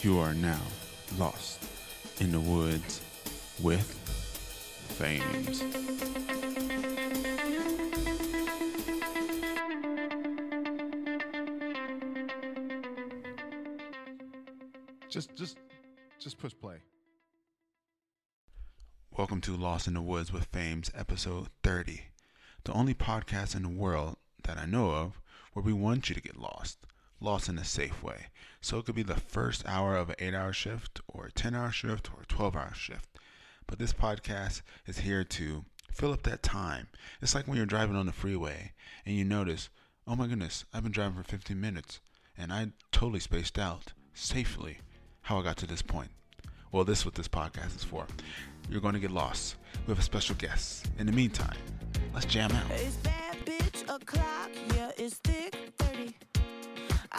You are now lost in the woods with Fames. Just, just, just push play. Welcome to Lost in the Woods with Fames, episode 30. The only podcast in the world that I know of where we want you to get lost. Lost in a safe way. So it could be the first hour of an 8 hour shift, or a 10 hour shift, or a 12 hour shift. But this podcast is here to fill up that time. It's like when you're driving on the freeway and you notice, oh my goodness, I've been driving for 15 minutes and I totally spaced out safely how I got to this point. Well, this is what this podcast is for. You're going to get lost. We have a special guest. In the meantime, let's jam out.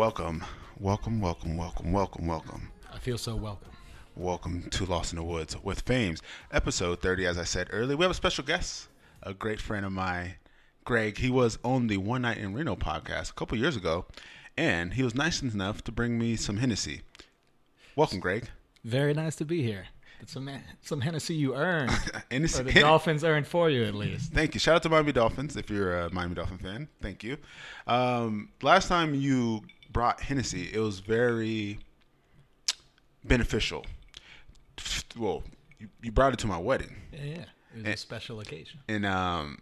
Welcome, welcome, welcome, welcome, welcome, welcome. I feel so welcome. Welcome to Lost in the Woods with Fames, episode 30. As I said earlier, we have a special guest, a great friend of mine, Greg. He was on the One Night in Reno podcast a couple years ago, and he was nice enough to bring me some Hennessy. Welcome, Greg. Very nice to be here. It's some some Hennessy you earned, Hennessy- or the Hen- Dolphins earned for you at least. Thank you. Shout out to Miami Dolphins if you're a Miami Dolphin fan. Thank you. Um, last time you brought Hennessy, it was very beneficial. Well, you, you brought it to my wedding. Yeah, yeah. It was a special occasion. and um,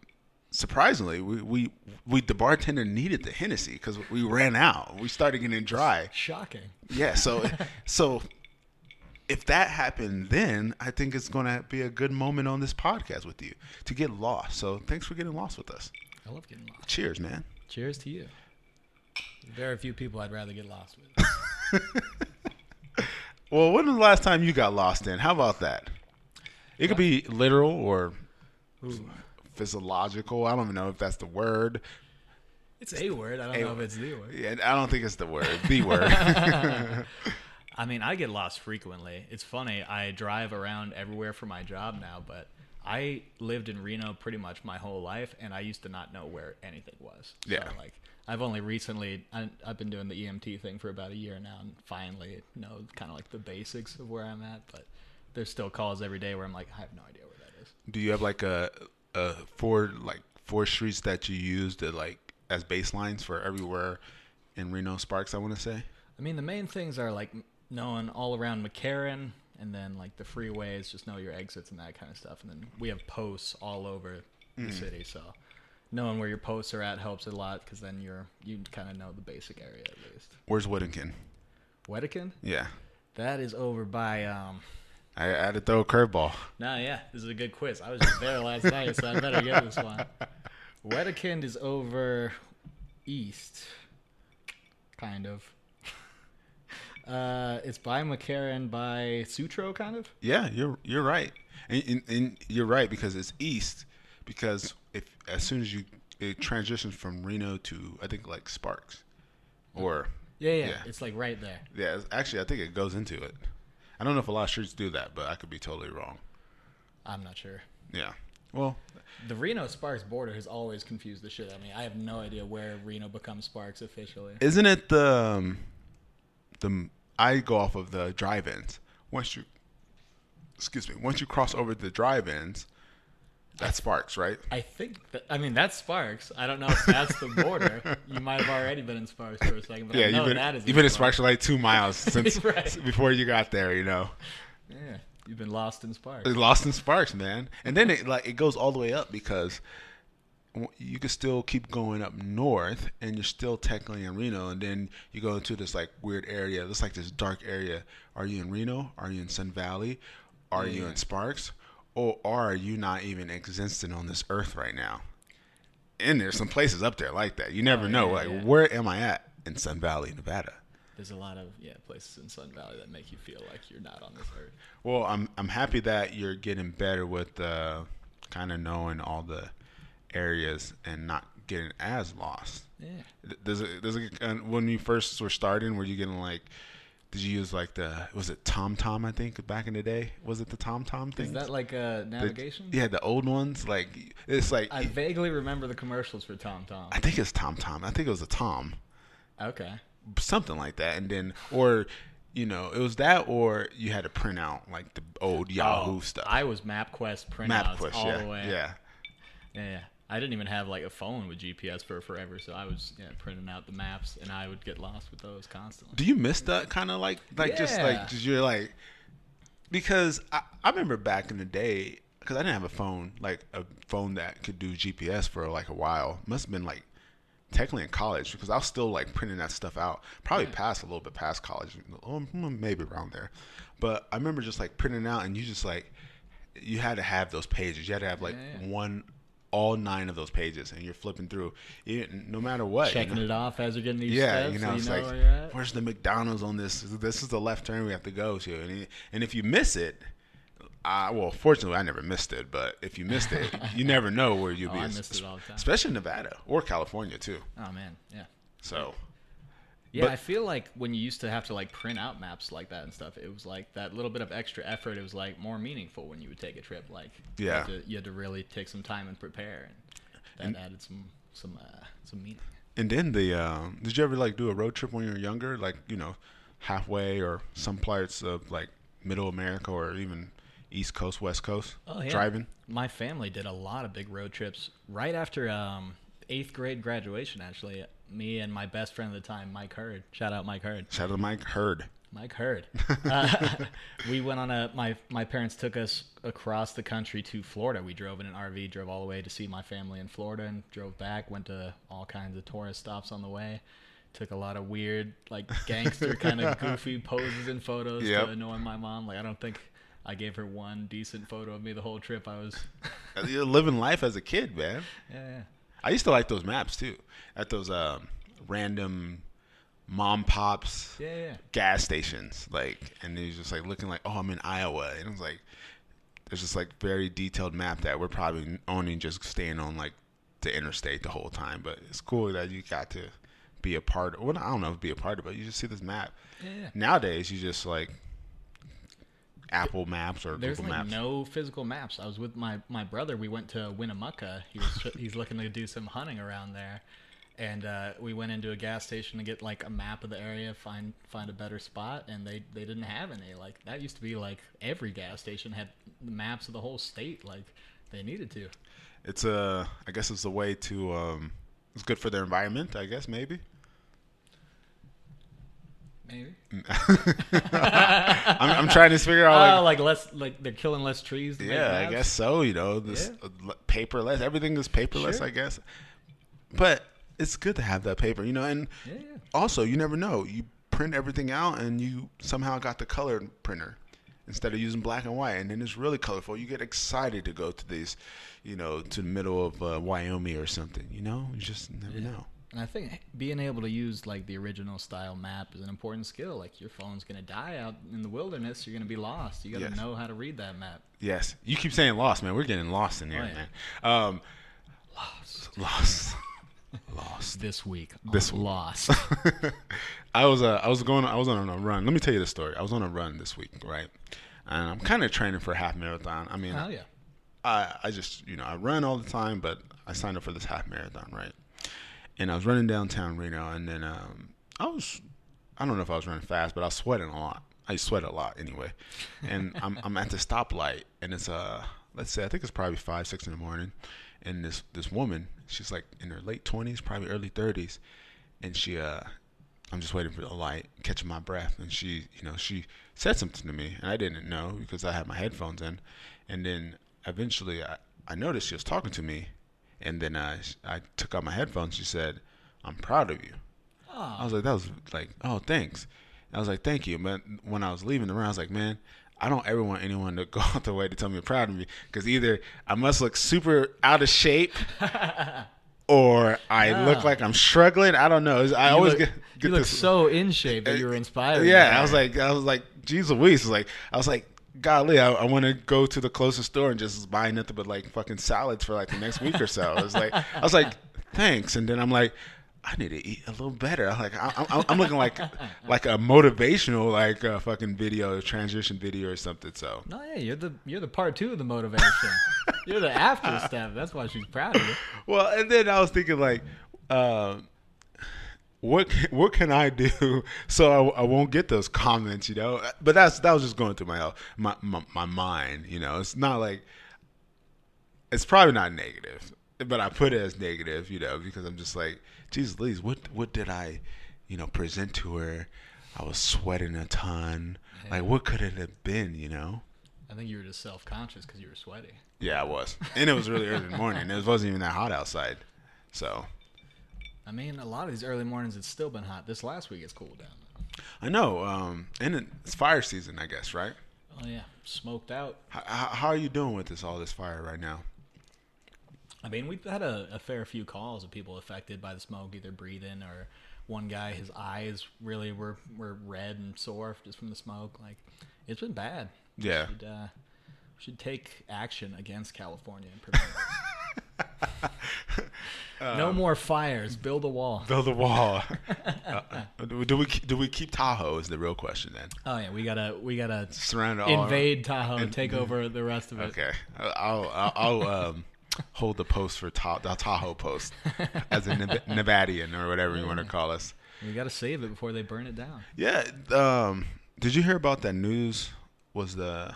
surprisingly, we, we we the bartender needed the Hennessy because we ran out. We started getting dry. Shocking. Yeah, so so if that happened, then I think it's gonna be a good moment on this podcast with you to get lost. So thanks for getting lost with us. I love getting lost. Cheers, man. Cheers to you. Very few people I'd rather get lost with. Well, when was the last time you got lost in? How about that? It could be literal or physiological. I don't even know if that's the word. It's a word. I don't know if it's the word. Yeah, I don't think it's the word. The word. I mean, I get lost frequently. It's funny. I drive around everywhere for my job now, but I lived in Reno pretty much my whole life, and I used to not know where anything was. Yeah. Like, I've only recently, I, I've been doing the EMT thing for about a year now, and finally know kind of like the basics of where I'm at. But there's still calls every day where I'm like, I have no idea where that is. Do you have like a a four like four streets that you use to like as baselines for everywhere in Reno Sparks? I want to say. I mean, the main things are like knowing all around McCarran, and then like the freeways, just know your exits and that kind of stuff. And then we have posts all over the mm. city, so knowing where your posts are at helps a lot because then you're you kind of know the basic area at least. Where's Whittington? Wedekind, Yeah, that is over by um. I, had to throw a curveball. No, yeah, this is a good quiz. I was just there last night, so I better get this one. Wedekind is over east, kind of. Uh, it's by McCarran, by Sutro, kind of. Yeah, you're you're right, and, and, and you're right because it's east. Because if as soon as you it transitions from Reno to I think like Sparks, or Yeah, yeah, Yeah. It's like right there. yeah. Actually, I think it goes into it. I don't know if a lot of streets do that, but I could be totally wrong. I'm not sure. Yeah. Well, The Reno Sparks border has always confused the shit out of me. I have no idea where Reno becomes Sparks officially. isn't it the um, the I go off of the drive-ins. Once you excuse me, once you cross over the drive-ins, that's Sparks, right? I think that I mean that's Sparks. I don't know if that's the border. you might have already been in Sparks for a second, but I Yeah, know you've been that is you've been in Sparks for like two miles since Right. before you got there. You know. Yeah, you've been lost in Sparks. Lost in Sparks, man. And then it like it goes all the way up because you can still keep going up north, and you're still technically in Reno, and then you go into this like weird area. It's like this dark area. Are you in Reno? Are you in Sun Valley? Are you in Sparks? Or are you not even existing on this earth right now? And there's some places up there like that. You never Oh, know. yeah, like, yeah. where am I at in Sun Valley, Nevada? There's a lot of yeah places in Sun Valley that make you feel like you're not on this earth. Well, I'm I'm happy that you're getting better with uh, kind of knowing all the areas and not getting as lost. Yeah. Does it does it when you first were starting? Were you getting like? Did you use like the was it TomTom? I think back in the day was it the TomTom thing? Is that like a navigation? yeah, the old ones. Like it's like I vaguely remember the commercials for Tom Tom. I think it's TomTom. I think it was a Tom, Okay. something like that. And then or you know it was that or you had to print out like the old oh, Yahoo Oh, stuff. I was MapQuest printouts MapQuest, all yeah, the way. yeah. Yeah, yeah. I didn't even have like a phone with GPS for forever, so I was yeah, printing out the maps, and I would get lost with those constantly. Do you miss that kind of like like just like just you're like because I, I remember back in the day because I didn't have a phone like a phone that could do GPS for like a while. Must have been like technically in college because I was still like printing that stuff out. Probably past a little bit past college, oh, maybe around there. But I remember just like printing out and you just like you had to have those pages. You had to have like Yeah, yeah. one. All nine of those pages, and you're flipping through, you, no matter what. you Checking know? it off as you're getting these Yeah, steps, you know, so you it's know like, where where's the McDonald's on this? This is the left turn we have to go to, and and if you miss it, uh, well, fortunately, I never missed it. But if you missed it, you never know where you'll Oh, be, I missed it all the time. especially Nevada or California too. Oh man, yeah. So Yeah, But- I feel like when you used to have to like print out maps like that and stuff, it was like that little bit of extra effort. It was like more meaningful when you would take a trip. Like you Yeah. had to, you had to really take some time and prepare, and that added some some uh, some meaning. and then the um, did you ever like do a road trip when you were younger, like you know, halfway or some parts of like Middle America or even East Coast, West Coast, Oh yeah, driving? My family did a lot of big road trips right after um, eighth grade graduation. Actually, me and my best friend at the time, Mike Hurd. Shout out Mike Hurd. Shout out Mike Hurd. Mike Hurd. Uh, we went on a my my parents took us across the country to Florida. We drove in an RV, drove all the way to see my family in Florida, and drove back. Went to all kinds of tourist stops on the way. Took a lot of weird, like gangster kind of goofy poses and photos Yep. to annoy my mom. Like I don't think I gave her one decent photo of me the whole trip. I was, You're living life as a kid, man. yeah, yeah. I used to like those maps too. At those um, random mom pops Yeah, yeah. gas stations, like, and he's just like looking like, oh, I'm in Iowa, and it was like, there's just like very detailed map that we're probably only just staying on like the interstate the whole time. But it's cool that you got to be a part. Of, well, I don't know, if be a part of, it, but you just see this map. Yeah. Nowadays, you just like Apple Maps or There's Google like Maps. no physical maps. I was with my my brother. We went to Winnemucca. He was he's looking to do some hunting around there, and uh, we went into a gas station to get like a map of the area, find find a better spot, and they they didn't have any. Like that used to be like every gas station had maps of the whole state. Like they needed to. It's a, I guess it's a way to, um, it's good for their environment. I guess maybe. Maybe. I'm, I'm trying to figure out like Oh, like less like they're killing less trees. Yeah, I guess so. You know, this Yeah. uh, paperless. Everything is paperless, Sure. I guess. But it's good to have that paper, you know. And Yeah, yeah. also, you never know. You print everything out, and you somehow got the colored printer instead of using black and white, and then it's really colorful. You get excited to go to these, you know, to the middle of uh, Wyoming or something. You know, you just never know. And I think being able to use like the original style map is an important skill. Like your phone's gonna die out in the wilderness, you're gonna be lost. You gotta Yes. know how to read that map. Yes, you keep saying lost, man. We're getting lost in here, Oh, yeah. man. Um, Lost. Lost. Lost. This week, This week. lost. I was uh, I was going I was on a run. Let me tell you the story. I was on a run this week, right? And I'm kind of training for a half marathon. I mean, Hell yeah. I I just you know I run all the time, but I signed up for this half marathon, right? And I was running downtown Reno, and then um, I was I don't know if I was running fast, but I was sweating a lot. I sweat a lot anyway, and I'm I'm at the stoplight, and it's uh let's say I think it's probably five six in the morning, and this this woman she's like in her late twenties, probably early thirties, and she uh I'm just waiting for the light, catching my breath, and she, you know, she said something to me, and I didn't know because I had my headphones in, and then eventually I, I noticed she was talking to me, and then I I took out my headphones. She said, "I'm proud of you." Ah. I was like, "That was like, oh, thanks." I was like, "Thank you," but when I was leaving the room, I was like, "Man." I don't ever want anyone to go out the way to tell me you're proud of me because either I must look super out of shape or I look like I'm struggling. I don't know. I You always look, get, you get look this. so in shape that uh, you were inspired. Yeah, I was like, I was like, geez Louise, like, I was like, golly, I, I want to go to the closest store and just buy nothing but like fucking salads for like the next week or so. I was like, I was like, thanks, and then I'm like. I need to eat a little better. I'm like I, I'm, I'm looking like like a motivational like uh, fucking video, transition video or something. So No, yeah, you're the you're the part two of the motivation. you're the after step. That's why she's proud of you. Well, and then I was thinking like, uh, what can, what can I do so I, I won't get those comments, you know? But that's that was just going through my my my, my mind, you know. It's not like it's probably not negative, but I put it as negative, you know, because I'm just like, Jesus, Louise, what what did I, you know, present to her? I was sweating a ton. Like, what could it have been, you know? I think you were just self conscious because you were sweaty. Yeah, I was, and it was really early in the morning. It wasn't even that hot outside, so. I mean, a lot of these early mornings it's still been hot. This last week it's cooled down. I know. Um, and it's fire season, I guess, right? Oh yeah, smoked out. How, how are you doing with this all this fire right now? I mean, we've had a, a fair few calls of people affected by the smoke, either breathing or one guy, his eyes really were, were red and sore just from the smoke. Like, it's been bad. Yeah. We should, uh, we should take action against California and prevent it. no more fires. Build a wall. Build a wall. uh, do we do we keep Tahoe? Is the real question then? Oh yeah, we gotta we gotta Surround all. invade Tahoe and take over the rest of it. Okay, I'll I'll, I'll um, hold the post for Ta- the Tahoe post as a Nev- Nevadian or whatever you want to call us. We gotta save it before they burn it down. Yeah. Um, did you hear about that news? Was the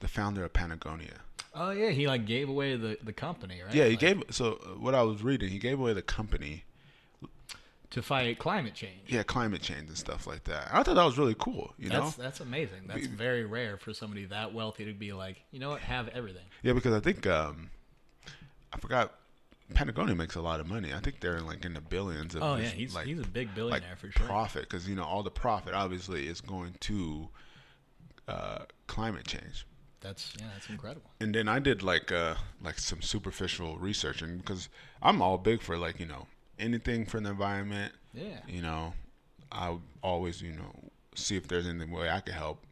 the founder of Patagonia? Oh yeah, he like gave away the, the company, right? Yeah, he Like, gave. So uh, what I was reading, he gave away the company. to fight climate change. Yeah, climate change and stuff like that. I thought that was really cool. You That's know. that's amazing. That's very rare for somebody that wealthy to be like, you know what, have everything. Yeah, because I think um, I forgot. Patagonia makes a lot of money. I think they're like in the billions. Of Oh yeah, he's like, he's a big like billionaire for sure. profit because you know all the profit obviously is going to uh, climate change. That's yeah, that's incredible. And then I did like uh like some superficial research and because I'm all big for like you know anything for the environment. Yeah. You know, I always you know see if there's any way I could help.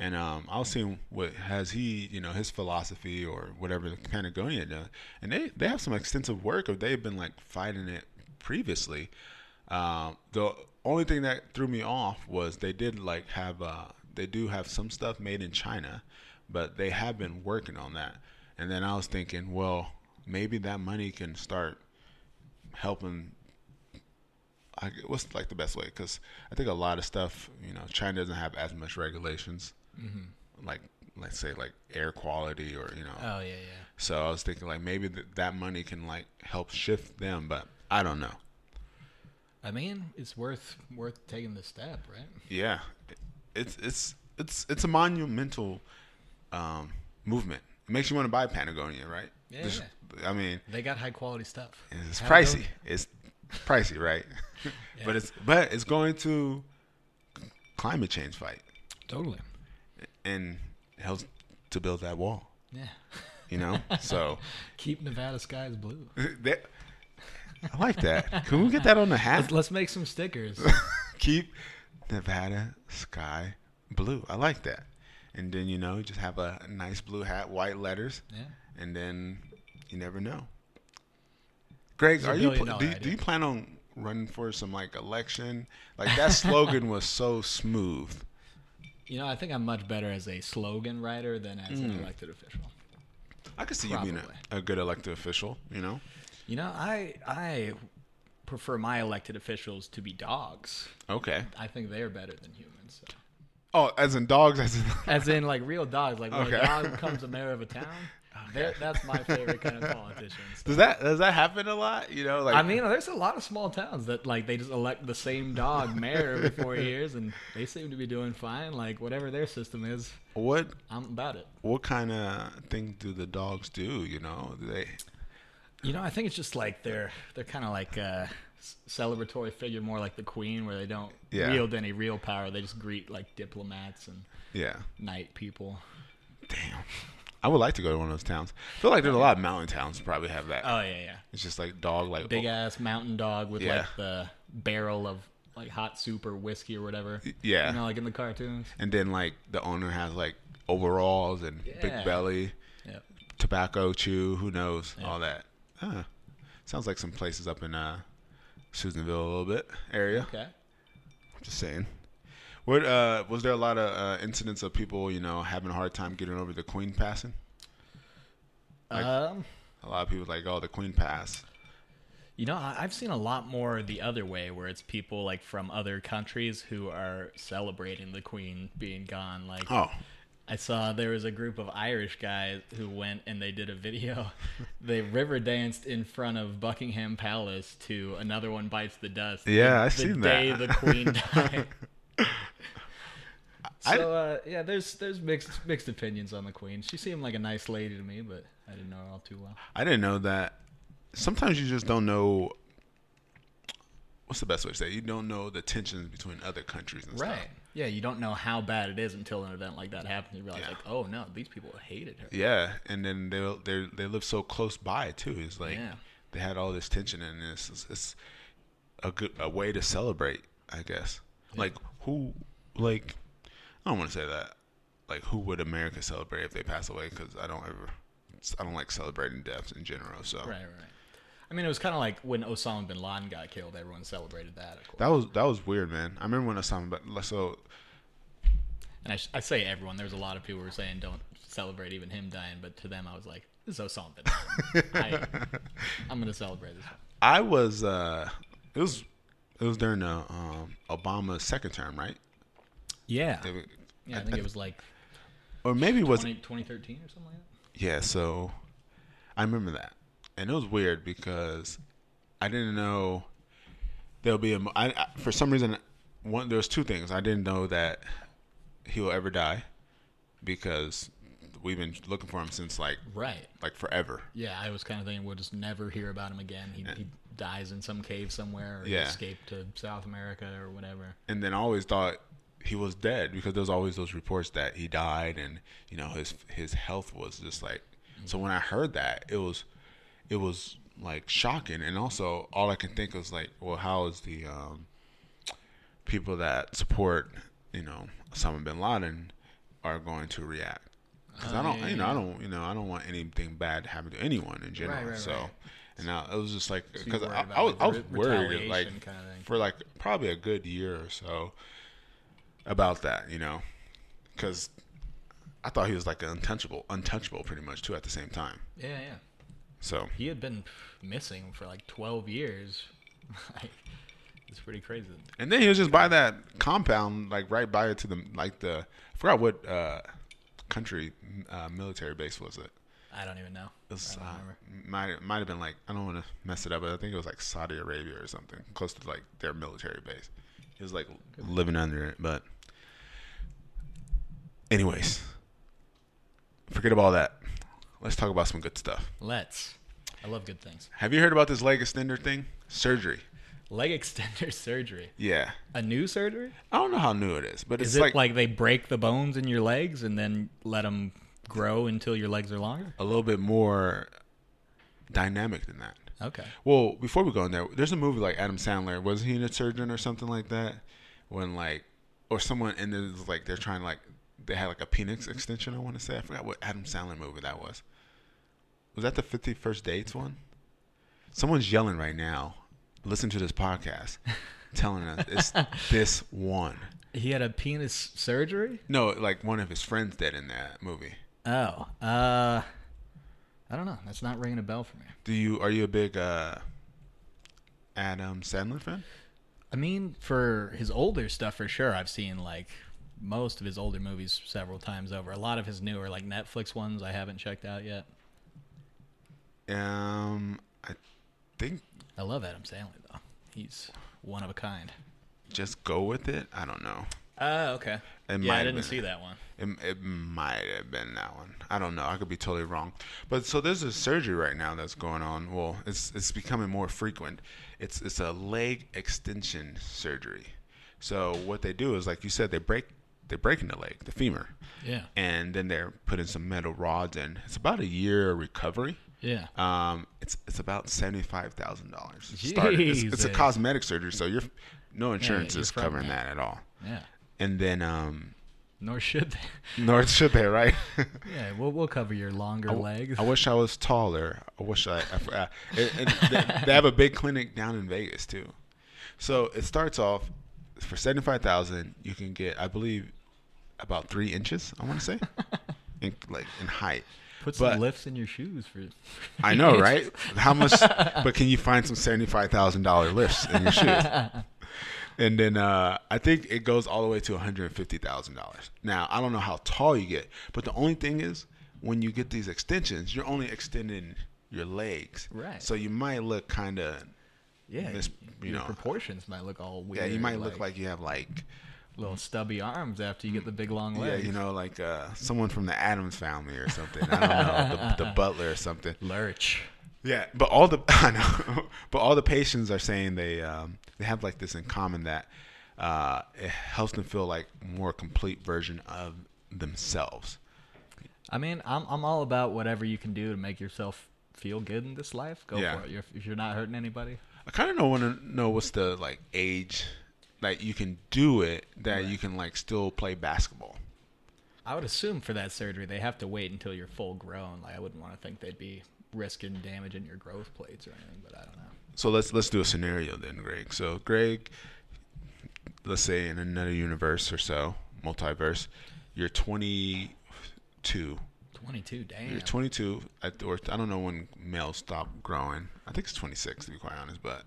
And um, I was seeing what has he, you know, his philosophy or whatever the Patagonia does, and they they have some extensive work. Of they've been like fighting it previously. Um, the only thing that threw me off was they did like have uh, they do have some stuff made in China, but they have been working on that. And then I was thinking, well, maybe that money can start helping. I, what's like the best way? Because I think a lot of stuff, you know, China doesn't have as much regulations, mm-hmm. like let's say like air quality or you know. Oh yeah, yeah. So I was thinking like maybe th- that money can like help shift them, but I don't know. I mean, it's worth worth taking the step, right? Yeah, it's it's it's it's a monumental um, movement. It makes you want to buy Patagonia, right? Yeah, I mean, They got high quality stuff. it's pricey. It's pricey, right? But it's but it's going to climate change fight Totally. and it helps to build that wall. Yeah. You know, so Keep Nevada skies blue. that, I like that. Can we get that on the hat? Let's, let's make some stickers. keep Nevada sky blue. I like that. And then you know, just have a nice blue hat, white letters, Yeah. and then you never know. Greg, are you pl- do, you- do you plan on running for some like election? Like that slogan was so smooth. You know, I think I'm much better as a slogan writer than as Hmm. an elected official. I could see you being a, a good elected official. You know. You know, I I prefer my elected officials to be dogs. Okay. I think they're better than humans. So. Oh, as in dogs, as in. As in, like real dogs. Like when Okay. a dog becomes a mayor of a town. they're- That's my favorite kind of politician. So. Does that does that happen a lot? You know, like I mean, there's a lot of small towns that like they just elect the same dog mayor every four years, and they seem to be doing fine. Like whatever their system is, what I'm about it. what kind of thing do the dogs do? You know, do they You know, I think it's just like they're they're kind of like s- celebratory figure, more like the queen, where they don't Yeah. wield any real power. They just greet like diplomats and yeah. knight people. Damn. I would like to go to one of those towns. I feel like there's a lot of mountain towns that probably have that. Oh yeah, yeah. it's just like dog like Big oh, ass mountain dog with Yeah. like the barrel of like hot soup or whiskey or whatever. yeah. You know, like in the cartoons. and then like the owner has like overalls and Yeah. big belly, Yep. tobacco chew, who knows, all that. Huh. Sounds like some places up in uh Susanville a little bit area. Okay. Just saying. What uh was there a lot of uh, incidents of people, you know, having a hard time getting over the queen passing? Like- um, A lot of people like, oh, the queen pass. you know, I've seen a lot more the other way, where it's people like from other countries who are celebrating the queen being gone. Like, Oh, I saw there was a group of Irish guys who went and they did a video. they river danced in front of Buckingham Palace to "Another One Bites the Dust." Yeah, the, I've the seen day that. the Queen died. So uh, yeah, there's there's mixed mixed opinions on the Queen. She seemed like a nice lady to me, but I didn't know her all too well. I didn't know that. Sometimes you just don't know. What's the best way to say? it? You don't know the tensions between other countries and stuff. Yeah, you don't know how bad it is until an event like that happens. You realize Yeah. like, oh no, these people hated her. Yeah, and then they they they live so close by too. It's like Yeah. they had all this tension, and it's it's, it's a good a way to celebrate, I guess. Like who, like I don't want to say that. Like who would America celebrate if they pass away? Because I don't ever, I don't like celebrating deaths in general. So Right, right. I mean, it was kind of like when Osama bin Laden got killed. Everyone celebrated that, of that was that was weird, man. I remember when Osama, but so And I, I say everyone. There's a lot of people who were saying don't celebrate even him dying, but to them, I was like, this is Osama bin Laden. I, I'm gonna celebrate this. one. I was uh it was it was during the um Obama's second term, right? Yeah, They yeah. I think it was like or maybe it was 20, 2013 or something like that. yeah. So I remember that, and it was weird because I didn't know there'll be a. I, I for some reason one there was two things I didn't know that he will ever die because we've been looking for him since like Right. like forever. Yeah, I was kind of thinking we'll just never hear about him again. He, he dies in some cave somewhere, or he Yeah. escaped to South America or whatever. and then I always thought he was dead because there's always those reports that he died and you know his his health was just like so when I heard that it was it was like shocking and also all I can think was like well how is the um, people that support you know Osama bin Laden are going to react because I Oh, don't yeah, you know yeah. I don't you know I don't want anything bad to happen to anyone in general right, so right. and now it was just like because worried I, I was like, I was worried like kinda for like probably a good year or so about that, you know, because I thought he was like untouchable, untouchable, pretty much too at the same time. Yeah, yeah. So He had been missing for like 12 years. like, it's pretty crazy. and then he was just by that compound, like right by it to the like the I forgot what uh, country uh, military base was it. I don't even know. It was, I don't uh, might might have been like I don't want to mess it up, but I think it was like Saudi Arabia or something close to like their military base. He was like living under it, but anyways, forget about all that. Let's talk about some good stuff. Let's. I love good things. Have you heard about this leg extender thing? Surgery. Leg extender surgery. Yeah, A new surgery? I don't know how new it is, but Is it's it like, like, they break the bones in your legs and then let them grow until your legs are longer? a little bit more dynamic than that. Okay. Well, before we go in there, there's a movie like Adam Sandler. Was he a surgeon or something like that? When like, or someone and there's like they're trying to like they had like a penis extension. I want to say I forgot what Adam Sandler movie that was. Was that the Fifty First Dates one? Someone's yelling right now. Listen to this podcast, telling us it's this one. He had a penis surgery. No, like one of his friends did in that movie. Oh, uh, I don't know. That's not ringing a bell for me. Do you are you a big uh, Adam Sandler fan? I mean, for his older stuff, for sure. I've seen like most of his older movies several times over. A lot of his newer, like Netflix ones, I haven't checked out yet. Um, I think I love Adam Sandler though. He's one of a kind. just go with it. I don't know. Oh, okay. It yeah, I didn't been. see that one. It, it might have been that one. I don't know. I could be totally wrong. But so there's a surgery right now that's going on. Well, it's it's becoming more frequent. It's it's a leg extension surgery. So what they do is like you said, they break they're breaking the leg, the femur, Yeah. and then they're putting some metal rods in. It's about a year recovery. Yeah. Um, it's it's about seventy five thousand dollars. It's, it's a cosmetic surgery, so you're no insurance you're is covering that. that at all. Yeah. And then um, Nor should they. nor should they, right? Yeah, we'll we'll cover your longer I- legs. I wish I was taller. I wish I. I, uh, they, they have a big clinic down in Vegas too. So it starts off for seventy five thousand. You can get, I believe, about three inches. I want to say, in, like in height. Put some but- lifts in your shoes for. I know, right? How much? But can you find some seventy five thousand dollar lifts in your shoes? And then uh, I think it goes all the way to one hundred fifty thousand dollars. Now I don't know how tall you get, but the only thing is when you get these extensions, you're only extending your legs, Right. So you might look kind of Yeah, This- you your know, proportions might look all weird. yeah. You might look like you have like little stubby arms after you get the big long legs. yeah, you know, like uh, someone from the Addams family or something. I don't know, the, the butler or something. lurch. Yeah, but all the I know, but all the patients are saying they um, they have like this in common that uh, it helps them feel like more complete version of themselves. I mean, I'm I'm all about whatever you can do to make yourself feel good in this life. Go Yeah. for it. You're, if you're not hurting anybody. I kind of don't want to know what's the like age that you can do it that Right. you can like still play basketball. I would assume for that surgery they have to wait until you're full grown. Like I wouldn't want to think they'd be risking damaging your growth plates or anything, but I don't know. So let's let's do a scenario then, Greg. So Greg, let's say in another universe or so, multiverse, you're 22 22, damn. You're 22, I, or I don't know when males stop growing. I think it's 26 to be quite honest, but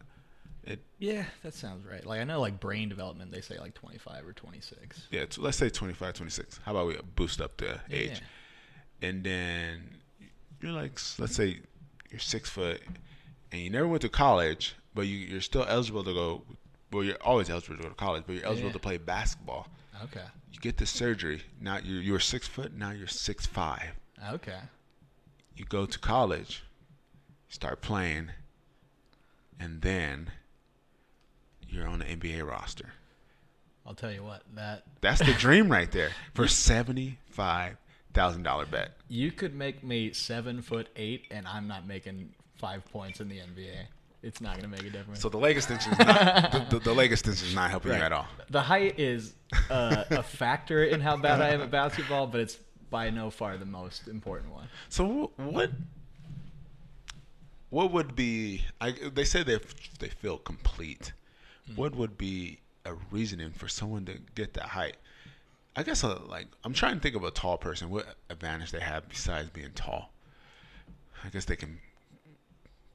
it Yeah, that sounds right. Like I know, like brain development, they say like 25 or 26. yeah, let's say 25, 26. How about we boost up the Yeah. age, and then you're like, let's say you're six foot, and you never went to college, but you, you're still eligible to go. Well, you're always eligible to go to college, but you're eligible Yeah. to play basketball. Okay. You get the surgery. Now you you were six foot. Now you're six five. Okay. you go to college, start playing, and then you're on the NBA roster. I'll tell you what, that That's the dream right there for seventy-five thousand dollar bet. you could make me seven foot eight, and I'm not making five points in the NBA. It's not gonna make a difference. So the leg extension is not the, the, the leg extension is not helping you at all. The height is uh, a factor in how bad I am at basketball, but it's by no far the most important one. So what? What would be? I, they say they they feel complete. What would be a reasoning for someone to get that height? I guess uh, like I'm trying to think of a tall person. What advantage they have besides being tall? I guess they can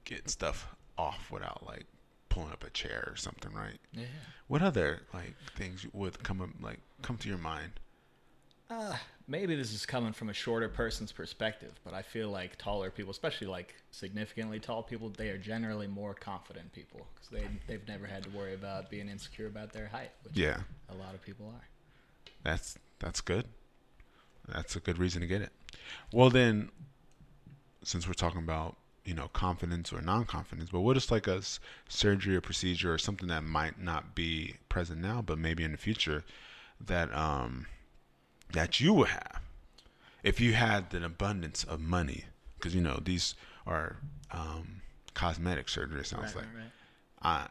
get stuff off without like pulling up a chair or something, right? Yeah. What other like things would come up, like come to your mind? Uh, maybe this is coming from a shorter person's perspective, but I feel like taller people, especially like significantly tall people, they are generally more confident people because they they've never had to worry about being insecure about their height, which Yeah. a lot of people are. That's that's good. That's a good reason to get it. Well, then, since we're talking about you know confidence or non-confidence, but what is like a s- surgery or procedure or something that might not be present now, but maybe in the future that um that you would have if you had an abundance of money? Because you know these are um, cosmetic surgery. It sounds like. I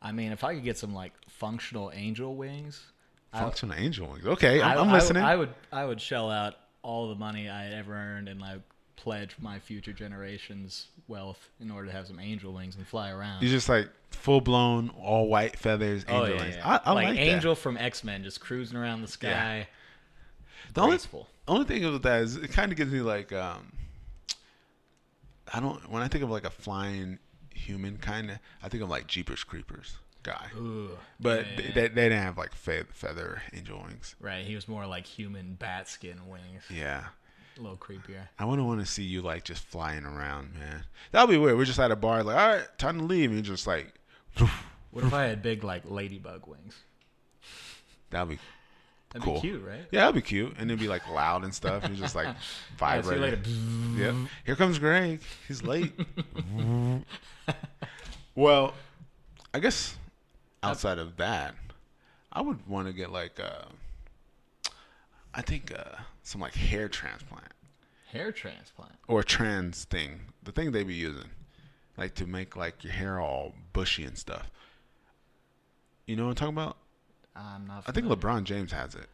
I mean, if I could get some like functional angel wings, I- functional angel. wings. Okay, I'm, I, I- listening. I, would I would shell out all the money I had ever earned and like pledge my future generations' wealth in order to have some angel wings and fly around. You just like full blown all white feathers, angel oh yeah, wings. yeah. I, I like, like. Angel from X Men just cruising around the sky. The only, graceful. only thing with that is it kind of gives me like um, I don't when I think of like a flying human kind of I think of like Jeepers Creepers guy, Ooh, but yeah. they, they, they didn't have like fe- feather angel wings. right. He was more like human bat skin wings. Yeah. A little creepier. I wouldn't want to see you like just flying around, man. That'd be weird. We're just at a bar, like, all right, time to leave, and you're just like, What if I had big like ladybug wings? that'd be That'd Cool. be cute, right? yeah, that'd be cute, and it'd be like loud and stuff. And just like All right, see you vibrating. later. Yep. Here comes Greg. He's late. well, I guess outside of that, I would want to get like uh I think uh some like hair transplant Hair transplant. or trans thing. The thing they be using. Like to make like your hair all bushy and stuff. You know what I'm talking about? I'm not. I think familiar. LeBron James has it.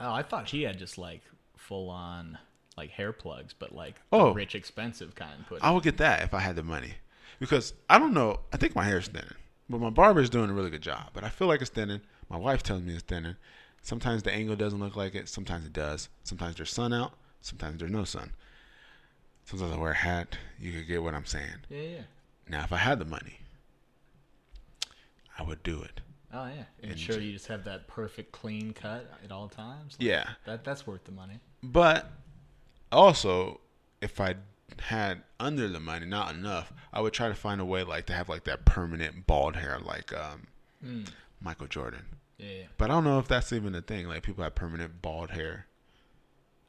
Oh, I thought he had just like full on like hair plugs, but like Oh. rich, expensive kind. Put I would get that if I had the money. Because I don't know, I think my hair's thinning. But my barber is doing a really good job. But I feel like it's thinning. My wife tells me it's thinning. Sometimes the angle doesn't look like it. Sometimes it does. Sometimes there's sun out. Sometimes there's no sun. Sometimes I wear a hat. You could get what I'm saying. yeah, yeah. Now, if I had the money, I would do it. Oh yeah. And Ensure j- you just have that perfect clean cut at all times. Yeah. That that's worth the money. But also, if I had under the money, not enough, I would try to find a way like to have like that permanent bald hair, like um, Mm. Michael Jordan. Yeah. But I don't know if that's even a thing. Like people have permanent bald hair.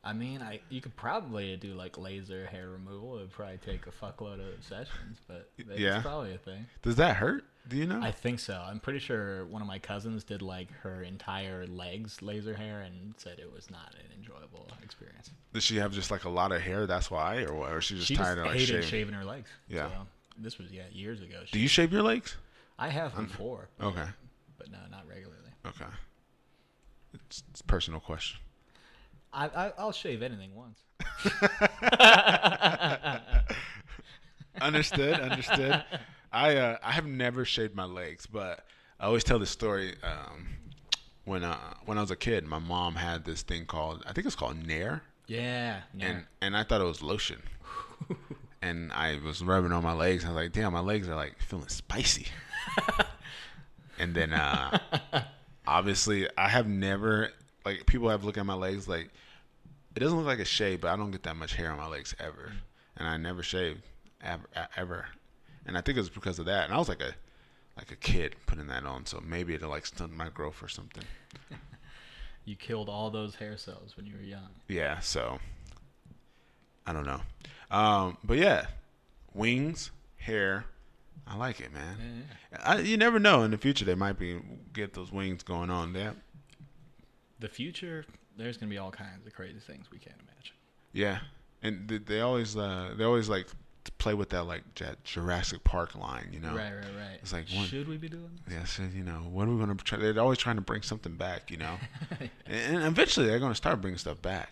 I mean, I you could probably do like laser hair removal. It would probably take a fuckload of sessions, but it's Yeah. probably a thing. Does that hurt? Do you know? I think so. I'm pretty sure one of my cousins did like her entire legs laser hair and said it was not an enjoyable experience. Does she have just like a lot of hair? That's why, or what? Or she just she just tired of like hated shaving? shaving her legs. Yeah. So, this was yeah years ago. Do you shave your legs? I have before. Okay. But no, not regularly. Okay. It's, it's a personal question. I, I I'll shave anything once. understood. Understood. I uh, I have never shaved my legs, but I always tell the story. Um, when uh, when I was a kid, my mom had this thing called I think it's called Nair, Yeah. Yeah. and and I thought it was lotion. and I was rubbing on my legs. I was like, damn, my legs are like feeling spicy. and then uh, obviously, I have never like people have looked at my legs like it doesn't look like a shave, but I don't get that much hair on my legs ever, and I never shaved ever, ever. And I think it was because of that. And I was like a like a kid putting that on, so maybe it'll like stunt my growth or something. you killed all those hair cells when you were young. Yeah, so I don't know. Um, but yeah, wings, hair, I like it, man. Yeah, I, you never know. In the future, they might be get those wings going on. Yeah, The future, there's gonna be all kinds of crazy things we can't imagine. yeah, and they, they always uh, they always like to play with that like J- Jurassic Park line, you know. Right, right, right. It's like one- should we be doing this? Yeah, so you know, what are we gonna try? They're always trying to bring something back, you know. and, and eventually, they're gonna start bringing stuff back.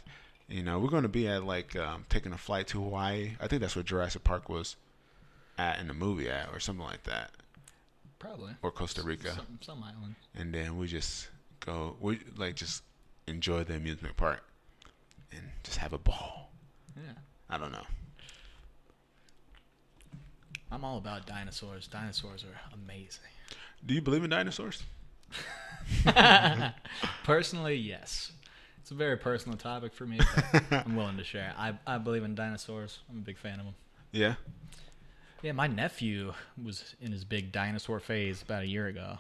You know, we're gonna be at like um, taking a flight to Hawaii. I think that's where Jurassic Park was at in the movie at, or something like that, Probably. or Costa Rica. Some, some island. and then we just go we like just enjoy the amusement park and just have a ball Yeah. i don't know I'm all about dinosaurs. Dinosaurs are amazing. do you believe in dinosaurs Personally, yes. It's a very personal topic for me, I'm willing to share. I, I believe in dinosaurs. I'm a big fan of them. yeah Yeah, my nephew was in his big dinosaur phase about a year ago,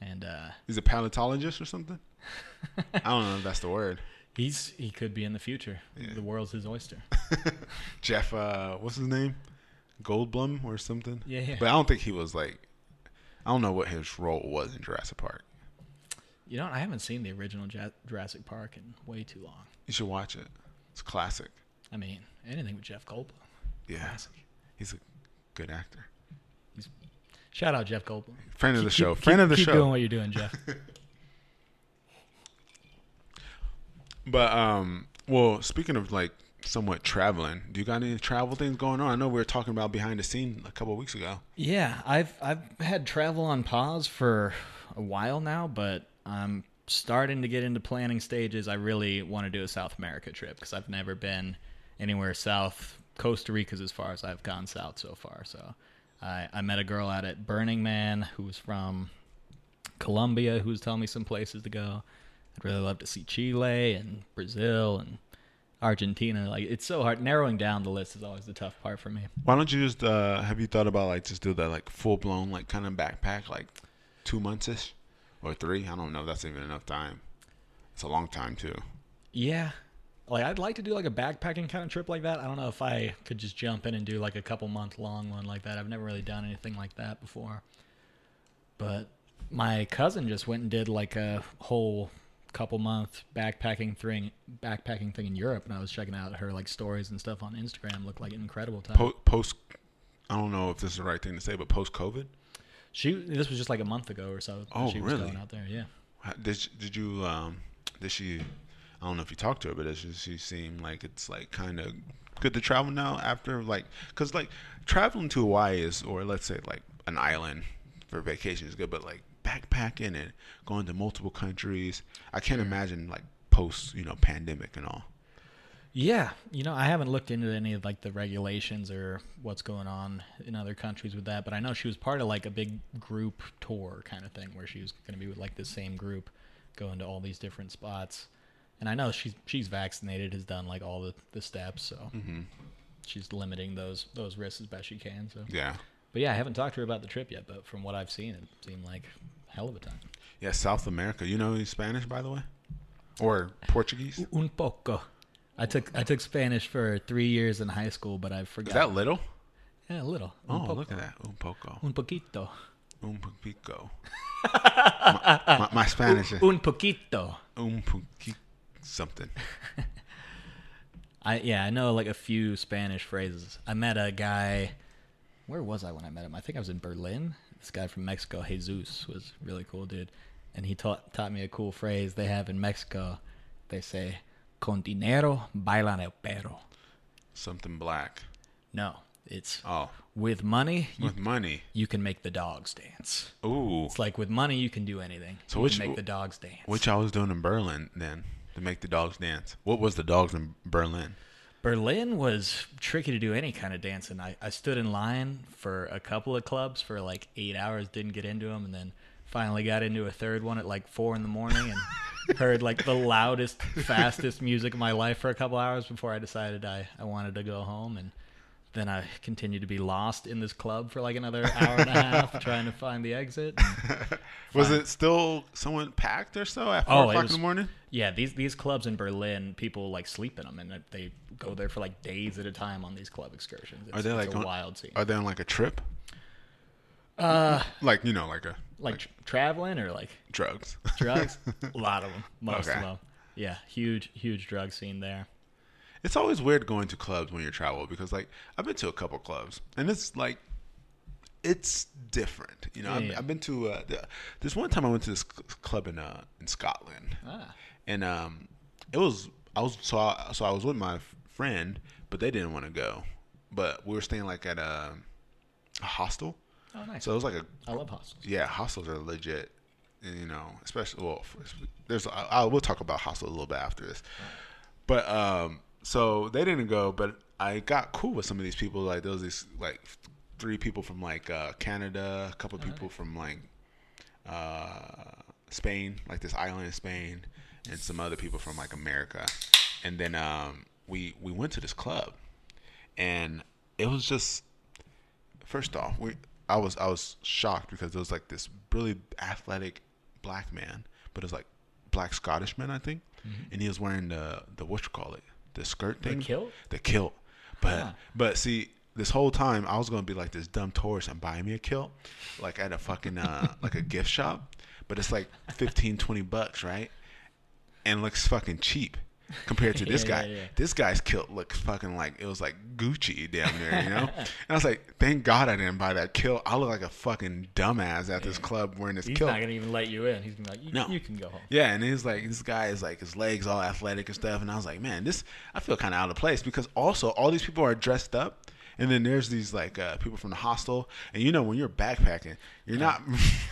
and uh, he's a paleontologist or something i don't know if that's the word he's he could be in the future. Yeah. The world's his oyster. jeff uh what's his name goldblum or something Yeah, yeah. but i don't think he was like i don't know what his role was in jurassic park You know, I haven't seen the original Jurassic Park in way too long. you should watch it it's classic I mean, anything with Jeff Goldblum. yeah Classic. he's a good actor Shout out Jeff Goldblum. friend of the Keep- show keep- friend of the keep show doing what you're doing, Jeff. But um, well, speaking of like somewhat traveling. Do you got any travel things going on? I know we were talking about behind the scene a couple of weeks ago. Yeah, I've I've had travel on pause for a while now, but I'm starting to get into planning stages. I really want to do a South America trip because I've never been anywhere south. Costa Rica's as far as I've gone south so far. So I, I met a girl out at Burning Man who was from Colombia who was telling me some places to go. I'd really love to see Chile and Brazil and Argentina. Like it's so hard. Narrowing down the list is always the tough part for me. Why don't you just uh have you thought about like just do that like full blown like kind of backpack like two months ish or three? I don't know. if That's even enough time. It's a long time too. Yeah. Like I'd like to do like a backpacking kind of trip like that. I don't know if I could just jump in and do like a couple month long one like that. I've never really done anything like that before. But my cousin just went and did like a whole couple month backpacking thing backpacking thing in Europe and I was checking out her like stories and stuff on Instagram. Looked like an incredible time. Po- post, I don't know if this is the right thing to say, but post COVID, she this was just like a month ago or so. Oh, she was really? going out there, yeah. did did you um did she? I don't know if you talked to her, but does she, she seem like it's like kind of good to travel now after like because like traveling to Hawaii is or let's say like an island for vacation is good, but like backpacking and going to multiple countries, I can't imagine like post you know pandemic and all. Yeah, you know, I haven't looked into any of like the regulations or what's going on in other countries with that, but I know she was part of like a big group tour kind of thing where she was going to be with like the same group going to all these different spots. And I know she's she's vaccinated, has done like all the, the steps, so mm-hmm. she's limiting those those risks as best she can. So, Yeah. but yeah, I haven't talked to her about the trip yet, but from what I've seen, it seemed like hell of a time. Yeah, South America. You know any Spanish, by the way, or Portuguese? Un poco. I took I took Spanish for three years in high school, but I forgot. Is that little? Yeah, a little. Oh, poco. look at that. Un poco. Un poquito. Un poquito. my, my, my Spanish is Un poquito. un poquito something. I yeah, I know like a few Spanish phrases. I met a guy. Where was I when I met him? I think I was in Berlin. This guy from Mexico, Jesus, was really cool dude, and he taught taught me a cool phrase they have in Mexico. They say, "Con dinero bailan el perro." Something black. No, it's Oh, with money you, with money. you can make the dogs dance. Ooh. It's like with money you can do anything. So you which- can make the dogs dance. Which I was doing in Berlin then to make the dogs dance. What was the dogs in Berlin? Berlin was tricky to do any kind of dancing. I, I stood in line for a couple of clubs for like eight hours, didn't get into them, and then finally got into a third one at like four in the morning and heard like the loudest, fastest music of my life for a couple hours before I decided I, I wanted to go home. And then I continued to be lost in this club for like another hour and a half trying to find the exit. Was it still someone packed or so at four Oh, o'clock was- in the morning? yeah, these these clubs in Berlin, people like sleep in them, and they go there for like days at a time on these club excursions. It's, Are they like a on- wild scene? Are they on like a trip? Uh, Like you know, like a like tr- traveling or like drugs. drugs? a lot of them, most Okay. of them. Yeah, huge, huge drug scene there. It's always weird going to clubs when you travel because like I've been to a couple clubs and it's like it's different. You know, Yeah, I've, yeah. I've been to uh, the- this one time I went to this club in uh in Scotland. Ah, and um, it was I was so I, so I was with my f- friend, but they didn't want to go. But we were staying like at a, a hostel, oh nice. so it was like a I love hostels. yeah, hostels are legit. You know, especially well, there's I, I will talk about hostels a little bit after this, but um, so they didn't go, but I got cool with some of these people. Like there was these like three people from like uh, Canada, a couple people from like uh, Spain, like this island in Spain, and some other people from like America. And then um, we we went to this club, and it was just first off, we I was I was shocked because there was like this really athletic black man, but it was like black Scottish man, I think, and he was wearing the the what you call it, the skirt The thing, kilt? the kilt. But Ah. but see, this whole time I was gonna be like this dumb tourist and buy me a kilt, like at a fucking uh like a gift shop, but it's like 15, 20 bucks, right? And it looks fucking cheap. Compared to this Yeah, guy. yeah, yeah. This guy's kilt looked fucking like it was like Gucci down there, you know. and I was like, thank God I didn't buy that kilt. I look like a fucking dumbass at this club wearing this He's kilt. not gonna even let you in. He's gonna be like, No. you can go home. Yeah, and he's like, this guy is like, his legs all athletic and stuff. And I was like, man, this, I feel kind of out of place because also all these people are dressed up. And then there's these like uh, people from the hostel, and you know when you're backpacking, you're not.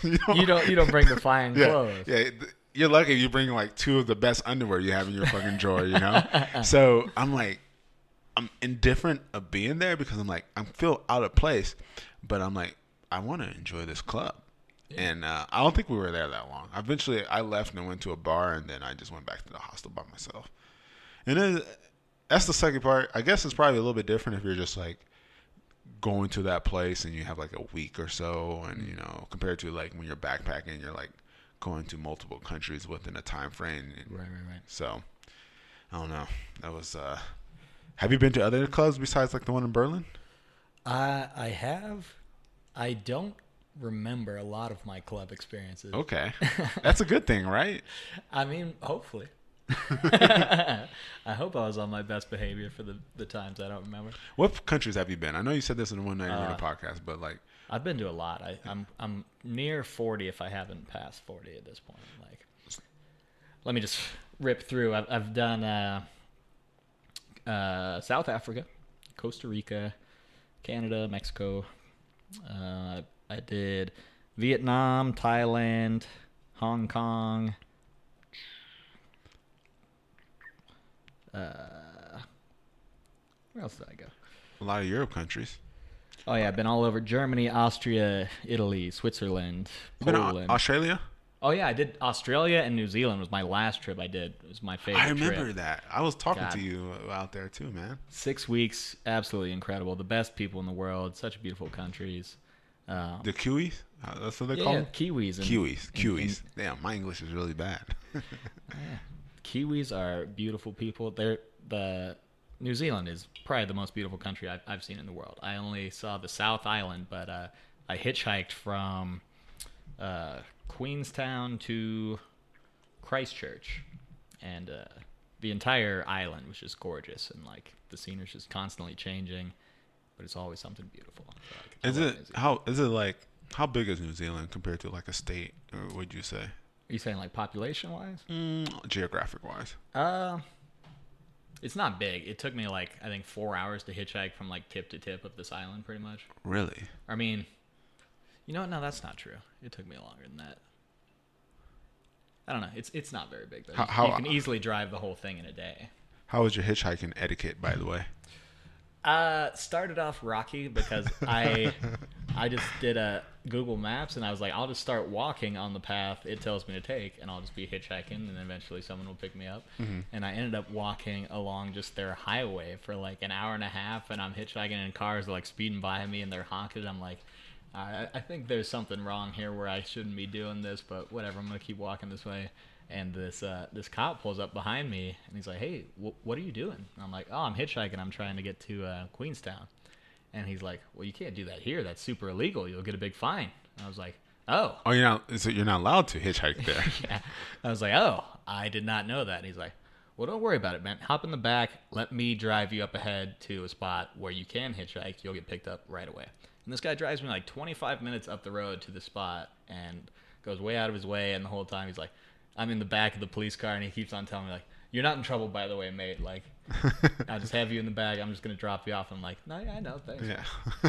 you, don't, You don't you don't bring the fine yeah, clothes. yeah. You're lucky you bring like two of the best underwear you have in your fucking drawer, you know. so I'm like, I'm indifferent of being there because I'm like, I feel out of place, but I'm like, I want to enjoy this club. And uh, I don't think we were there that long. Eventually, I left and went to a bar, and then I just went back to the hostel by myself. And then that's the second part. I guess it's probably a little bit different if you're just like going to that place and you have like a week or so, and you know, compared to like when you're backpacking, you're like going to multiple countries within a time frame. Right, right, right. So I don't know. That was. uh Have you been to other clubs besides like the one in Berlin? Uh, I have. I don't remember a lot of my club experiences. Okay, that's a good thing, right? I mean, hopefully. I hope I was on my best behavior for the, the times I don't remember. What countries have you been? I know you said this in the one night you were on Uh, a podcast, but like, I've been to a lot. I, I'm I'm near forty if I haven't passed forty at this point. Like, let me just rip through. I've I've done uh, uh, South Africa, Costa Rica, Canada, Mexico. Uh, I did Vietnam, Thailand, Hong Kong. Uh, where else did I go? a lot of Europe countries. Oh yeah, I've been all over Germany, Austria, Italy, Switzerland, Poland. Australia? oh yeah, I did Australia and New Zealand was my last trip I did. It was my favorite I remember trip. that. I was talking God. to you out there too, man. Six weeks, absolutely incredible. The best people in the world, such beautiful countries. Um, The Kiwis? Uh, That's what they yeah, call yeah, them? Kiwis. And, Kiwis. and- Kiwis. Damn, my English is really bad. and- Kiwis are beautiful people. They're the New Zealand is probably the most beautiful country I've, I've seen in the world. I only saw the South Island, but uh, I hitchhiked from uh, Queenstown to Christchurch, and uh, the entire island was just gorgeous, and like the scenery's just constantly changing, but it's always something beautiful. Like, is it how is it like how big is New Zealand compared to like a state or what would you say? Are you saying like population wise? Mm, geographic wise. Uh, it's not big. It took me like I think four hours to hitchhike from like tip to tip of this island, pretty much. Really? I mean, you know what? No, that's not true. It took me longer than that. I don't know. It's it's not very big though. How- how- you can easily drive the whole thing in a day. How was your hitchhiking etiquette, by the way? Uh, started off rocky because I I just did a Google Maps and I was like, I'll just start walking on the path it tells me to take, and I'll just be hitchhiking, and then eventually someone will pick me up. And I ended up walking along just their highway for like an hour and a half, and I'm hitchhiking, and cars are like speeding by me, and they're honking. I'm like. I, I think there's something wrong here where I shouldn't be doing this, but whatever. I'm gonna keep walking this way. And this uh, this cop pulls up behind me, and he's like, "Hey, wh- what are you doing?" And I'm like, "Oh, I'm hitchhiking. I'm trying to get to uh, Queenstown." And he's like, "Well, you can't do that here. That's super illegal. You'll get a big fine." And I was like, "Oh." Oh, you're not. So you're not allowed to hitchhike there. Yeah. I was like, "Oh, I did not know that." And he's like, "Well, don't worry about it, man. Hop in the back. Let me drive you up ahead to a spot where you can hitchhike. You'll get picked up right away." And this guy drives me like 25 minutes up the road to the spot and goes way out of his way. And the whole time he's like, "I'm in the back of the police car," and he keeps on telling me like, "You're not in trouble, by the way, mate. Like, I'll just have you in the bag. I'm just gonna drop you off." I'm like, "No, yeah, I know, thanks." yeah.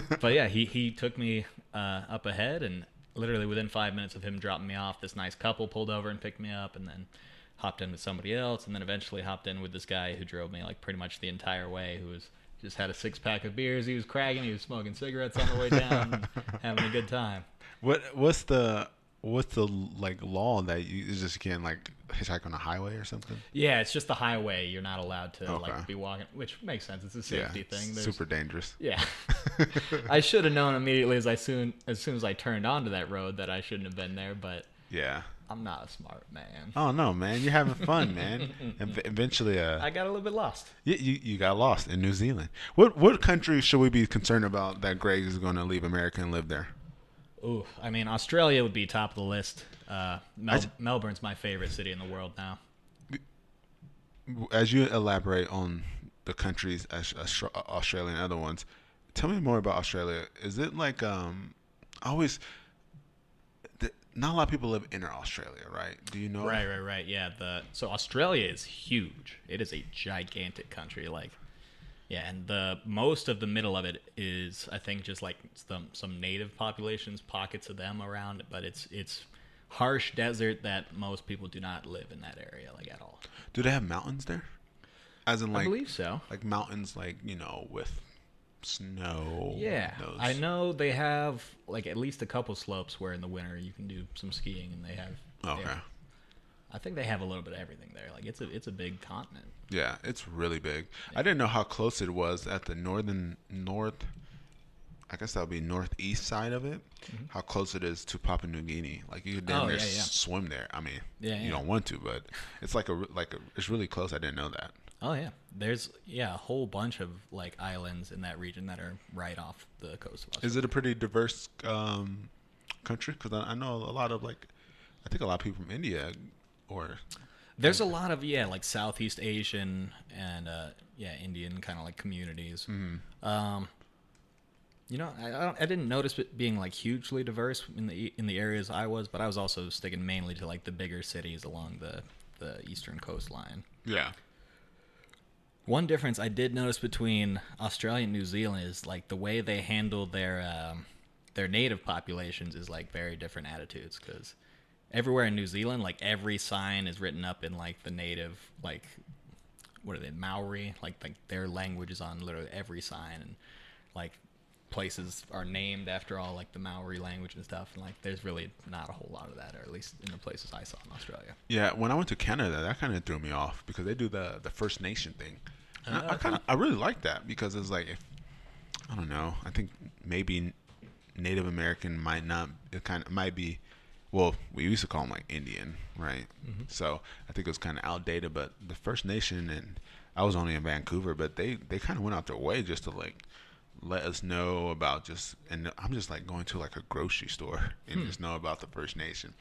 but yeah, he he took me uh, up ahead, and literally within five minutes of him dropping me off, this nice couple pulled over and picked me up, and then hopped in with somebody else, and then eventually hopped in with this guy who drove me like pretty much the entire way, who was just had a six pack of beers. He was cragging, he was smoking cigarettes on the way down, having a good time. what What's the What's the like law that you just can't like hitchhike on a highway or something? Yeah, it's just the highway. You're not allowed to Okay. like be walking, which makes sense. It's a safety yeah, thing. There's- super dangerous. Yeah, I should have known immediately as I soon as soon as I turned onto that road that I shouldn't have been there, but Yeah. I'm not a smart man. Oh no, man! You're having fun, man. and eventually, uh, I got a little bit lost. you, you you got lost in New Zealand. What what country should we be concerned about that Greg is going to leave America and live there? Ooh, I mean, Australia would be top of the list. Uh, Mel- j- Melbourne's my favorite city in the world now. as you elaborate on the countries, Australia and other ones, tell me more about Australia. Is it like um, I always? Not a lot of people live in Australia, right? Do you know? Right, right, right. Yeah, the so Australia is huge. It is a gigantic country. Like, yeah, and the most of the middle of it is, I think, just like some some native populations, pockets of them around. But it's it's harsh desert that most people do not live in that area like at all. Do they have mountains there? As in, like, I believe so. like mountains, like you know, with snow. Yeah, those- I know they have like at least a couple slopes where in the winter you can do some skiing, and they have. they Okay. have- I think they have a little bit of everything there. Like it's a it's a big continent. Yeah, it's really big. I didn't know how close it was at the northern north. I guess that would be northeast side of it. How close it is to Papua New Guinea? Like you could damn Mm-hmm. Oh, near yeah, yeah. swim there. I mean, Yeah, you don't want to, but it's like a like a, it's really close. I didn't know that. Oh yeah, there's yeah a whole bunch of like islands in that region that are right off the coast of Australia. Is it a pretty diverse um, country? Because I, I know a lot of like, I think a lot of people from India or There's a lot of yeah like Southeast Asian and uh, yeah Indian kind of like communities. Um, you know, I, I, don't, I didn't notice it being like hugely diverse in the in the areas I was, but I was also sticking mainly to like the bigger cities along the the eastern coastline. yeah. One difference I did notice between Australia and New Zealand is like the way they handle their um, their native populations is like very different attitudes because everywhere in New Zealand, like every sign is written up in like the native like what are they Maori like like their language is on literally every sign and like places are named after all like the Maori language and stuff and like there's really not a whole lot of that or at least in the places I saw in Australia. Yeah, when I went to Canada, that kind of threw me off because they do the the First Nation thing. And I, I oh, kind of I really like that because it's like if I don't know, I think maybe Native American might not it kind of might be well, we used to call them like Indian, right? So I think it was kind of outdated. But the First Nation and I was only in Vancouver, but they they kind of went out their way just to like let us know about just and I'm just like going to like a grocery store and just know about the First Nation.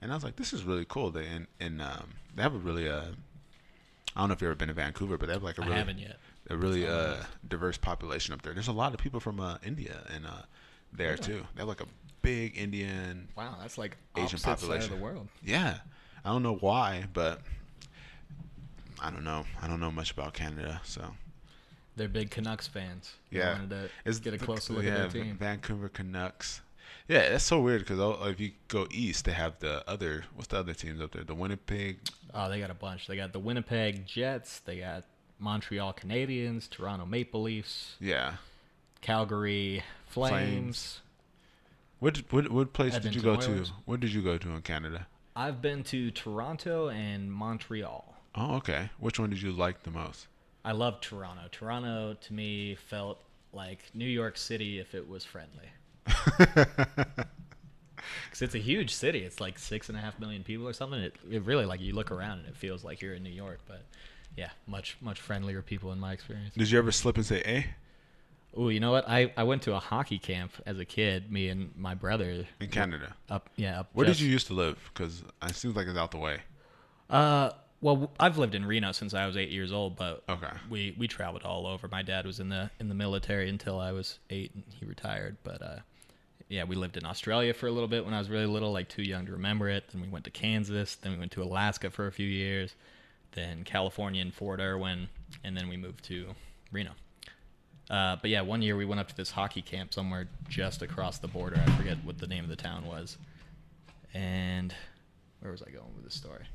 And I was like, this is really cool. They and, and um, they have a really uh, I don't know if you've ever been to Vancouver, but they have like a I really haven't yet. a really uh, diverse population up there. There's a lot of people from uh, India and uh, there too. They have like a big Indian. Wow, that's like Asian side of the world. Yeah, I don't know why, but I don't know. I don't know much about Canada, so They're big Canucks fans. Yeah. wanted to It's get a closer look yeah, at their team. Vancouver Canucks. Yeah, that's so weird because if you go east, they have the other. What's the other teams up there? The Winnipeg. Oh, they got a bunch. They got the Winnipeg Jets. They got Montreal Canadiens, Toronto Maple Leafs, Yeah. Calgary Flames. Flames. What what what place did you go to? Where did you go to in Canada? I've been to Toronto and Montreal. Oh, okay. Which one did you like the most? I love Toronto. Toronto to me felt like New York City if it was friendly. Because it's a huge city. It's like six and a half million people or something. It, it really like you look around and it feels like you're in New York. But yeah, much much friendlier people in my experience. Did you ever slip and say "eh" Oh, you know what? I, I went to a hockey camp as a kid. Me and my brother in Canada? up yeah. Up Where just- did you used to live? Because it seems like it's out the way. Uh, well, I've lived in Reno since I was eight years old, but Okay. we we traveled all over. My dad was in the in the military until I was eight, and he retired. But uh, yeah, we lived in Australia for a little bit when I was really little, like too young to remember it. Then we went to Kansas. Then we went to Alaska for a few years. Then California and Fort Irwin, and then we moved to Reno. Uh, but yeah, one year we went up to this hockey camp somewhere just across the border. I forget what the name of the town was. And where was I going with this story?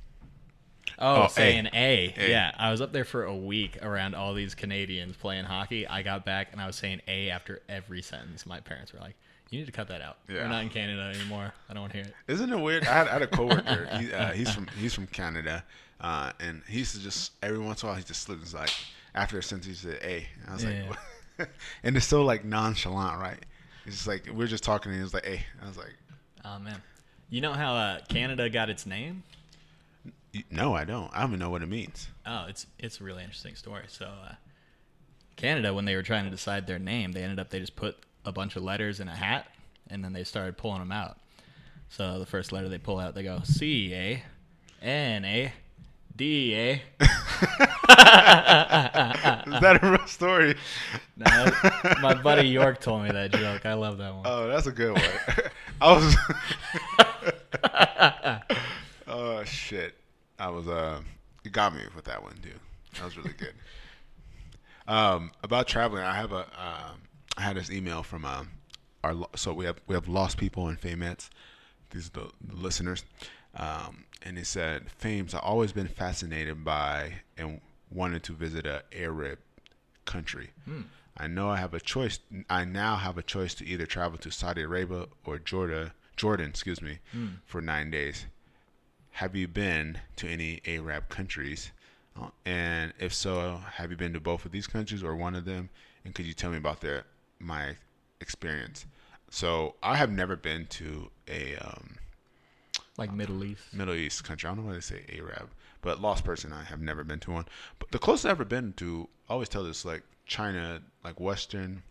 Oh, Oh, saying A. A. Yeah, I was up there for a week around all these Canadians playing hockey. I got back and I was saying A after every sentence. My parents were like, "You need to cut that out. Yeah. We're not in Canada anymore. I don't want to hear it." Isn't it weird? I had, I had a coworker. he, uh, he's from he's from Canada, uh, and he used to just every once in a while he just slipped. He's like after a sentence he said "a," and I was like, and it's so like nonchalant, right? It's just like we are just talking, and was like "a." I was like, Oh man, you know how uh, Canada got its name? "No, I don't. I don't even know what it means." Oh, it's it's a really interesting story. So, uh, Canada, when they were trying to decide their name, they ended up they just put a bunch of letters in a hat, and then they started pulling them out. So the first letter they pull out, they go C A N A DEA. Is that a real story? No, my buddy York told me that joke. I love that one. Oh, that's a good one. I was. oh shit! I was. Uh, you got me with that one, dude. That was really good. um, about traveling, I have a. Um, I had this email from um, our. So we have we have lost people and Famettes. These are the, the listeners, um, and he said, "Fames, I've always been fascinated by and wanted to visit a Arab country. I know I have a choice. I now have a choice to either travel to Saudi Arabia or Jordan, Jordan, excuse me, for nine days. Have you been to any Arab countries? Uh, And if so, have you been to both of these countries or one of them? And could you tell me about their my experience? So I have never been to a um, Like Middle East. Middle East country. I don't know why they say Arab, but lost person. I have never been to one. But the closest I've ever been to, I always tell this like China, like Western.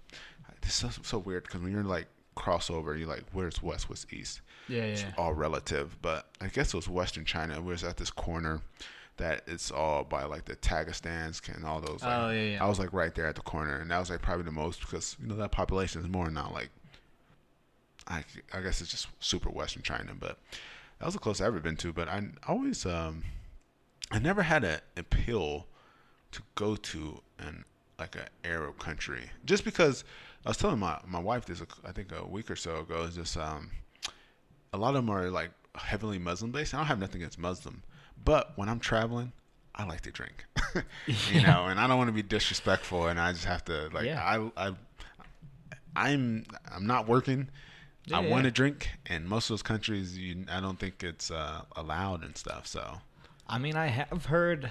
This is so, so weird because when you're like crossover, you're like, where's West, what's East? Yeah, It's yeah. all relative. But I guess it was Western China. We was at this corner that it's all by like the Tagastans and all those. Like, Oh, yeah, yeah. I was like right there at the corner, and that was like probably the most because you know that population is more now like. I, I guess it's just super Western China, but that was the closest I've ever been to. But I always, um, I never had an appeal to go to an like an Arab country, just because I was telling my my wife this, I think a week or so ago. Is just um, a lot of them are like heavily Muslim based. I don't have nothing against Muslim, but when I'm traveling, I like to drink, you know, and I don't want to be disrespectful, and I just have to like Yeah. I I I'm I'm not working. I want to yeah. drink, and most of those countries, you, I don't think it's uh, allowed and stuff. So I mean, I have heard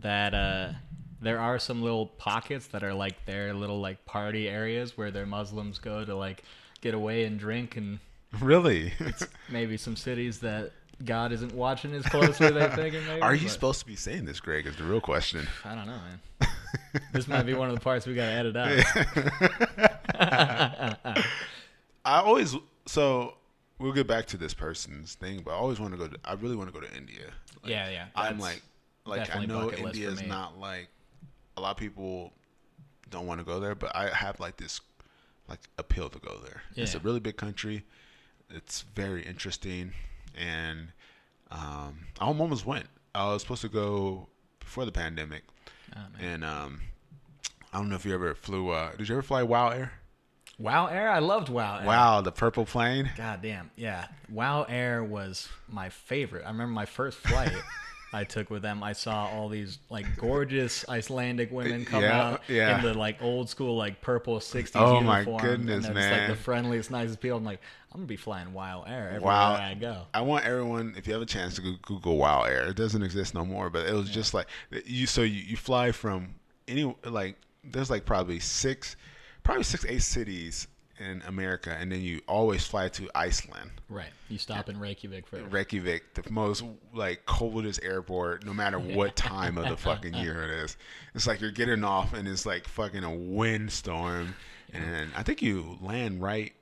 that uh, there are some little pockets that are like their little like party areas where their Muslims go to like get away and drink, and really, maybe some cities that God isn't watching as closely they think. Maybe, are you but supposed to be saying this, Greg? Is the real question. I don't know, man. this might be one of the parts we gotta edit out. I always so we'll get back to this person's thing, but I always want to go. to I really want to go to India. Like, Yeah, yeah, I'm like, like I know bucket list for India is not like a lot of people don't want to go there, but I have like this like appeal to go there. It's a really big country. It's very interesting, and um, I almost went. I was supposed to go before the pandemic, Oh, man. and um, I don't know if you ever flew. Uh, did you ever fly Wow Air? Wow Air, I loved Wow Air. Wow, the purple plane. God damn. Yeah. Wow Air was my favorite. I remember my first flight I took with them. I saw all these like gorgeous Icelandic women come Yeah, out yeah. in the like old school like purple 60s Oh, my uniform. goodness, and man. Just, like the friendliest, nicest people. I'm like, I'm gonna be flying Wow Air everywhere Wow. I go. I want everyone, if you have a chance, to Google Wow Air. It doesn't exist no more, but it was just like you. So you, you fly from any like there's like probably six, probably six eight cities in America, and then you always fly to Iceland, Right. You stop in Reykjavik for Reykjavik, the most like coldest airport, no matter what time of the fucking year it is. It's like you're getting off, and it's like fucking a windstorm, and I think you land right.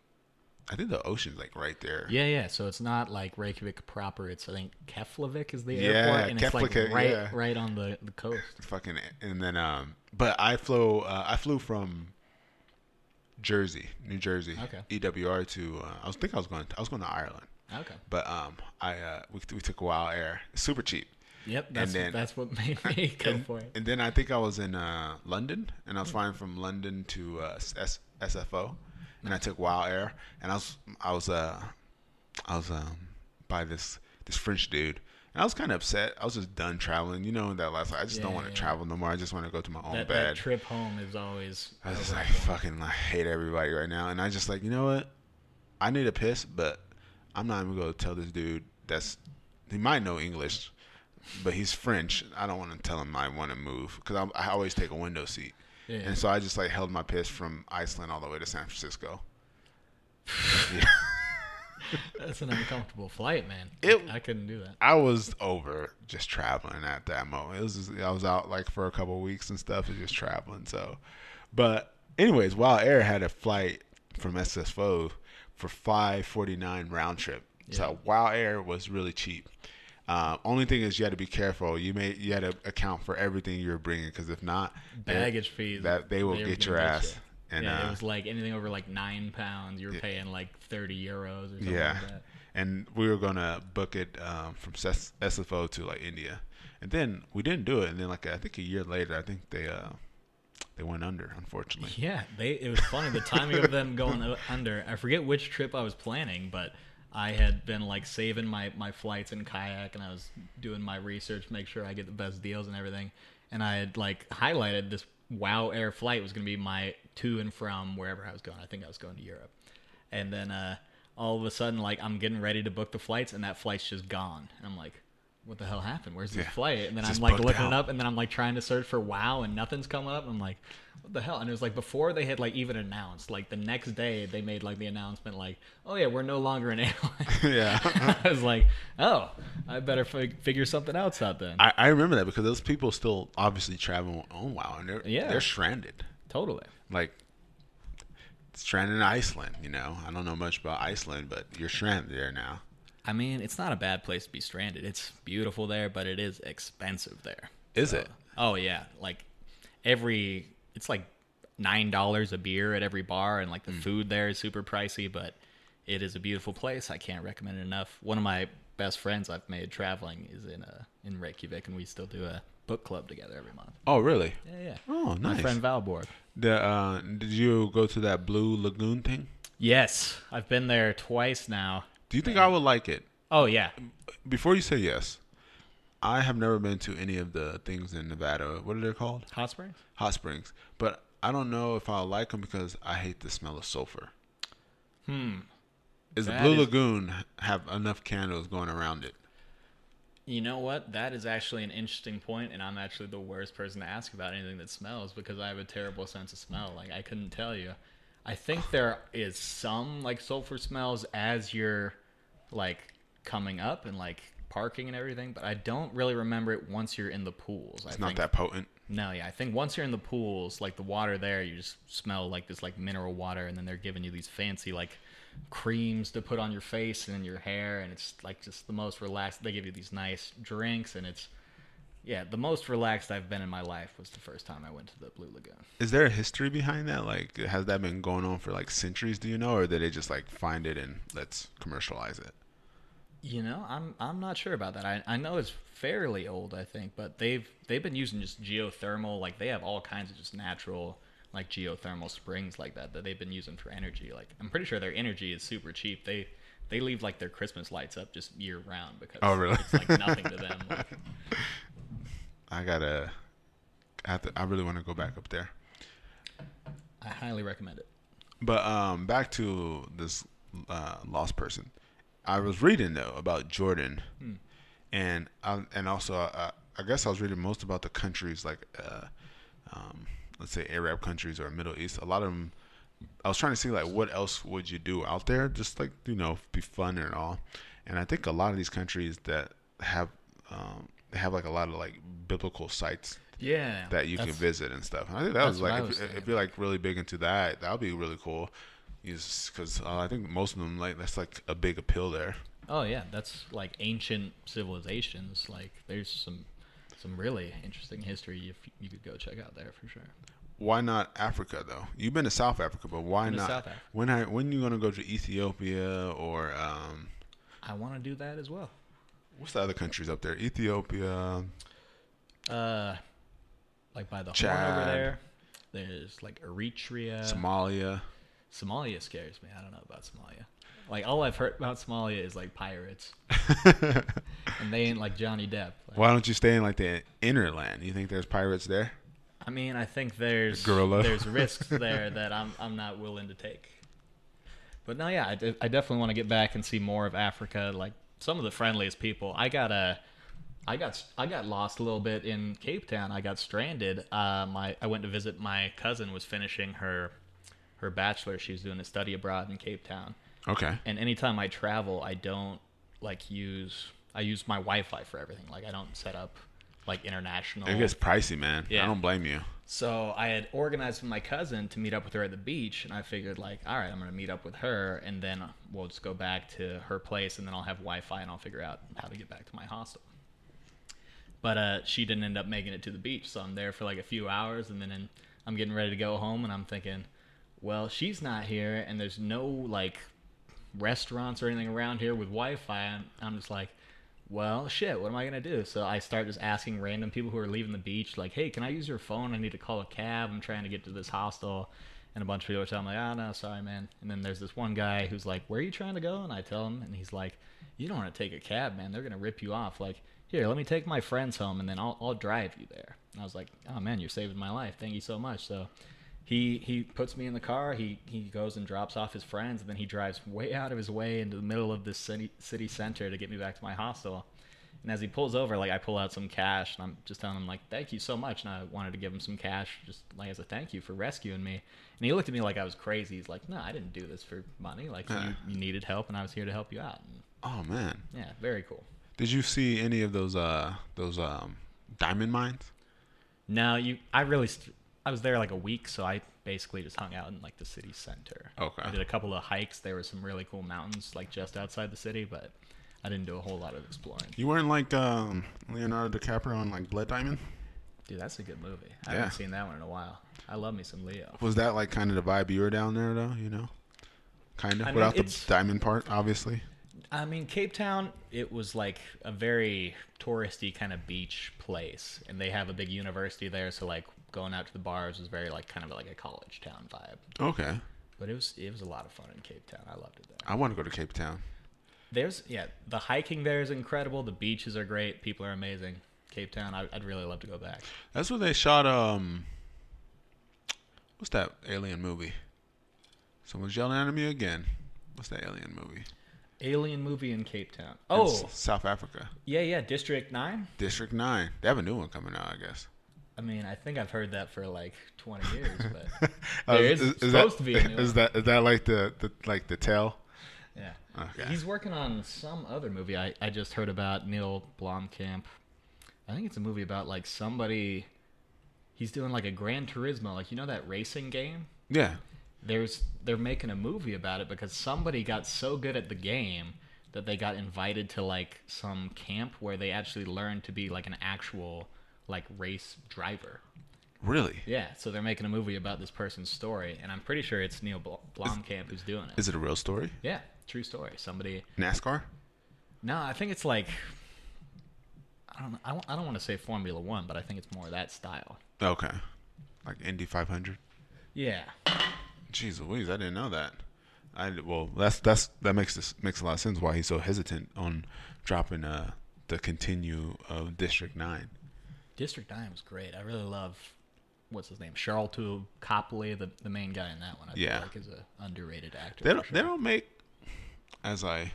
I think the ocean's like right there. Yeah, yeah. So it's not like Reykjavik proper. It's I think Keflavik is the Yeah, airport, and it's like Keflavik, right, yeah. right on the, the coast. fucking and then um but I flew uh, I flew from Jersey, New Jersey, Okay. EWR to uh, I was think I was going I was going to Ireland, Okay. but um I uh we, we took a Wow Air, super cheap, Yep. That's then- that's what made me go and, for it. and then I think I was in uh London and I was flying from London to uh, S- SFO, and I took Wow Air and I was I was uh I was um by this this French dude. And I was kind of upset. I was just done traveling. You know that last. I just don't want to yeah. travel no more. I just want to go to my own that, bed. that trip home is always. I was just like, fucking, I hate everybody right now. And I just like, you know what? I need a piss, but I'm not even going to tell this dude that's, he might know English, but he's French. I don't want to tell him I want to move because I always take a window seat. Yeah. And so I just like held my piss from Iceland all the way to San Francisco. That's an uncomfortable flight, man. It- I couldn't do that. I was over just traveling at that moment. It was just, I was out like for a couple of weeks and stuff and just traveling. So, but anyways, Wow Air had a flight from SSFO for five forty nine round trip. So Wow Air was really cheap. Uh, only thing is, you had to be careful. You may you had to account for everything you were bringing, because if not, Baggage fees. that they will get your ass. you. And yeah, uh, it was like anything over like nine pounds, you were paying like thirty euros or something yeah, like that. and we were gonna book it um, from SFO to like India, and then we didn't do it. And then like I think a year later, I think they uh they went under, unfortunately. Yeah, they. It was funny the timing of them going under. I forget which trip I was planning, but I had been like saving my my flights in kayak, and I was doing my research, make sure I get the best deals and everything. And I had like highlighted this Wow Air flight was going to be my to and from wherever I was going. I think I was going to Europe, and then uh, all of a sudden, like I'm getting ready to book the flights, and that flight's just gone. And I'm like. What the hell happened? Where's this Yeah. flight? And then I'm like looking out. up, and then I'm like trying to search for WoW, and nothing's coming up. I'm like, what the hell? And it was like before they had like even announced, like the next day they made like the announcement, like, oh yeah, we're no longer an airline. yeah. I was like, oh, I better fig- figure something else out then. I, I remember that because those people still obviously travel on WoW, and they're Yeah. they're stranded. totally. Like stranded in Iceland. You know, I don't know much about Iceland, but you're stranded there now. I mean, it's not a bad place to be stranded. It's beautiful there, but it is expensive there. Is it? Oh yeah, like every it's like nine dollars a beer at every bar, and like the hmm. food there is super pricey, but it is a beautiful place. I can't recommend it enough. One of my best friends I've made traveling is in a in Reykjavik, and we still do a book club together every month. Oh, really? Yeah, yeah. Oh, nice. My friend Valborg. The uh, did you go to that Blue Lagoon thing? Yes, I've been there twice now. Do you think I would like it? Oh yeah, Before you say yes, I have never been to any of the things in Nevada. What are they called? hot springs. Hot springs. But I don't know if I'll like them because I hate the smell of sulfur. Hmm. Is the Blue is- Lagoon have enough candles going around it? You know what? That is actually an interesting point, and I'm actually the worst person to ask about anything that smells because I have a terrible sense of smell. Like I couldn't tell you. I think there is some like sulfur smells as you're like coming up and like parking and everything, but I don't really remember it once you're in the pools. It's I not think, that potent. No, yeah, I think once you're in the pools, like the water there, you just smell like this like mineral water, and then they're giving you these fancy like creams to put on your face and in your hair, and it's like just the most relaxed. They give you these nice drinks, and it's yeah, the most relaxed I've been in my life was the first time I went to the Blue Lagoon. Is there a history behind that? Like, has that been going on for like centuries? Do you know, or did they just like find it and let's commercialize it? You know, I'm I'm not sure about that. I, I know it's fairly old, I think, but they've they've been using just geothermal, like they have all kinds of just natural like geothermal springs like that that they've been using for energy. Like I'm pretty sure their energy is super cheap. They they leave like their Christmas lights up just year round because Oh, really? it's like nothing to them. Like, I gotta. I have to. I really want to go back up there. I highly recommend it. But um, back to this uh, lost person. I was reading though about Jordan, and I, and also uh, I guess I was reading most about the countries like, uh, um, let's say Arab countries or Middle East. A lot of them. I was trying to see like what else would you do out there, just like you know, be fun and all. And I think a lot of these countries that have um, they have like a lot of like biblical sites Yeah, that you can visit and stuff. And I think that was like I if, was if you're like really big into that, that would be really cool. Because uh, I think most of them like that's like a big appeal there. Oh yeah, that's like ancient civilizations. Like there's some some really interesting history you, you could go check out there for sure. Why not Africa though? You've been to South Africa, but why not? South Africa. When are when you gonna go to Ethiopia or um, I want to do that as well. what's the other countries up there? Ethiopia. Uh, like by the horn over there. There's like Eritrea. Somalia. Somalia scares me. I don't know about Somalia. Like all I've heard about Somalia is like pirates, and they ain't like Johnny Depp. Like, Why don't you stay in like the inner land? You think there's pirates there? I mean, I think there's Gorilla. there's risks there that I'm I'm not willing to take. But no, yeah, I, de- I definitely want to get back and see more of Africa. Like some of the friendliest people. I got a, I got I got lost a little bit in Cape Town. I got stranded. Uh, my I went to visit my cousin was finishing her her bachelor. She was doing a study abroad in Cape Town. Okay. And anytime I travel, I don't like use I use my Wi-Fi for everything. Like I don't set up like international. It gets pricey, man. Yeah. I don't blame you. So I had organized with my cousin to meet up with her at the beach, and I figured like, all right, I'm gonna meet up with her, and then we'll just go back to her place, and then I'll have Wi-Fi, and I'll figure out how to get back to my hostel. But uh, she didn't end up making it to the beach, so I'm there for like a few hours, and then in, I'm getting ready to go home, and I'm thinking, well, she's not here, and there's no like restaurants or anything around here with Wi-Fi. And I'm just like, well, shit, what am I gonna do? So I start just asking random people who are leaving the beach, like, hey, can I use your phone? I need to call a cab. I'm trying to get to this hostel. And a bunch of people are telling me, oh, no, sorry, man. And then there's this one guy who's like, where are you trying to go? And I tell him, and he's like, you don't want to take a cab, man. They're gonna rip you off. Like, here, let me take my friends home, and then I'll I'll drive you there. And I was like, oh man, you're saving my life. Thank you so much. So he he puts me in the car. He he goes and drops off his friends, and then he drives way out of his way into the middle of this city city center to get me back to my hostel. And as he pulls over, like I pull out some cash, and I'm just telling him like, "Thank you so much," and I wanted to give him some cash, just like as a thank you for rescuing me. And he looked at me like I was crazy. He's like, "No, I didn't do this for money. Like Yeah. you, you needed help, and I was here to help you out." And, Oh man. yeah, very cool. Did you see any of those uh those um diamond mines? No, you. I really. St- I was there like a week, so I basically just hung out in like the city center. Okay. I did a couple of hikes. There were some really cool mountains like just outside the city, but I didn't do a whole lot of exploring. You weren't like um Leonardo DiCaprio on like Blood Diamond? Dude, that's a good movie. I Yeah. haven't seen that one in a while. I love me some Leo. Was that like kind of the vibe you were down there though? You know, kind of I mean, without the diamond part, obviously. I mean, Cape Town, it was like a very touristy kind of beach place, and they have a big university there, so like going out to the bars was very like kind of like a college town vibe. Okay, But it was it was a lot of fun in Cape Town. I loved it there. I want to go to Cape Town. There's yeah, the hiking there is incredible. The beaches are great. People are amazing. Cape Town, I, I'd really love to go back. That's where they shot um. What's that alien movie? Someone's yelling at me again. What's that alien movie? Alien movie in Cape Town. Oh S- South Africa, yeah, yeah, District Nine. District Nine. They have a new one coming out, I guess. I mean, I think I've heard that for like 20 years, but Uh, there is, supposed that, to be a new is one. that is that like the, the like the tale? Yeah. Okay. He's working on some other movie I, I just heard about Neil Blomkamp. I think it's a movie about like somebody he's doing like a Gran Turismo, like you know that racing game? Yeah. There's they're making a movie about it because somebody got so good at the game that they got invited to like some camp where they actually learned to be like an actual like race driver. Really? Yeah, so they're making a movie about this person's story, and I'm pretty sure it's Neil Bl- Blomkamp who's doing it. Is it a real story? Yeah, true story. Somebody NASCAR? No, I think it's like I don't know. I, won't- I don't want to say Formula One, but I think it's more that style. Okay. Like Indy 500. Yeah. Jeez Louise, I didn't know that. I well, that's that's that makes this makes a lot of sense why he's so hesitant on dropping uh the continue of District Nine. District Nine was great. I really love what's his name, Sharlto Copley, the the main guy in that one. I Yeah. feel like is a underrated actor. They don't sure. they don't make as I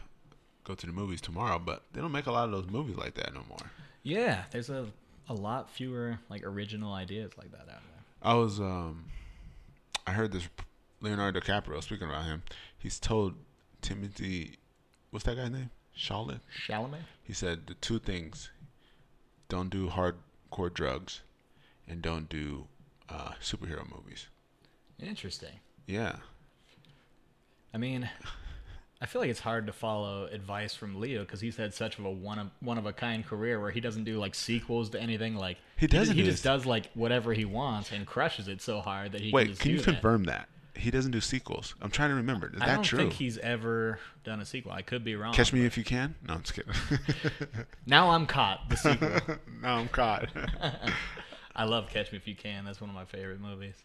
go to the movies tomorrow, but they don't make a lot of those movies like that no more. Yeah, there's a a lot fewer like original ideas like that out there. I was um I heard this Leonardo DiCaprio speaking about him. He's told Timothée what's that guy's name? Charlotte? Chalamet. He said the two things: don't do hardcore drugs, and don't do uh, superhero movies. Interesting. Yeah, I mean, I feel like it's hard to follow advice from Leo because he's had such of a one of one of a kind career where he doesn't do like sequels to anything. Like He doesn't He just this. does like whatever he wants and crushes it so hard that he can wait, just can do you confirm that he doesn't do sequels? I'm trying to remember. Is that true? I that don't true? think he's ever done a sequel. I could be wrong. Catch me if you can. No, I'm just kidding. Now I'm caught. The sequel. no, I'm caught. I love Catch Me If You Can. That's one of my favorite movies.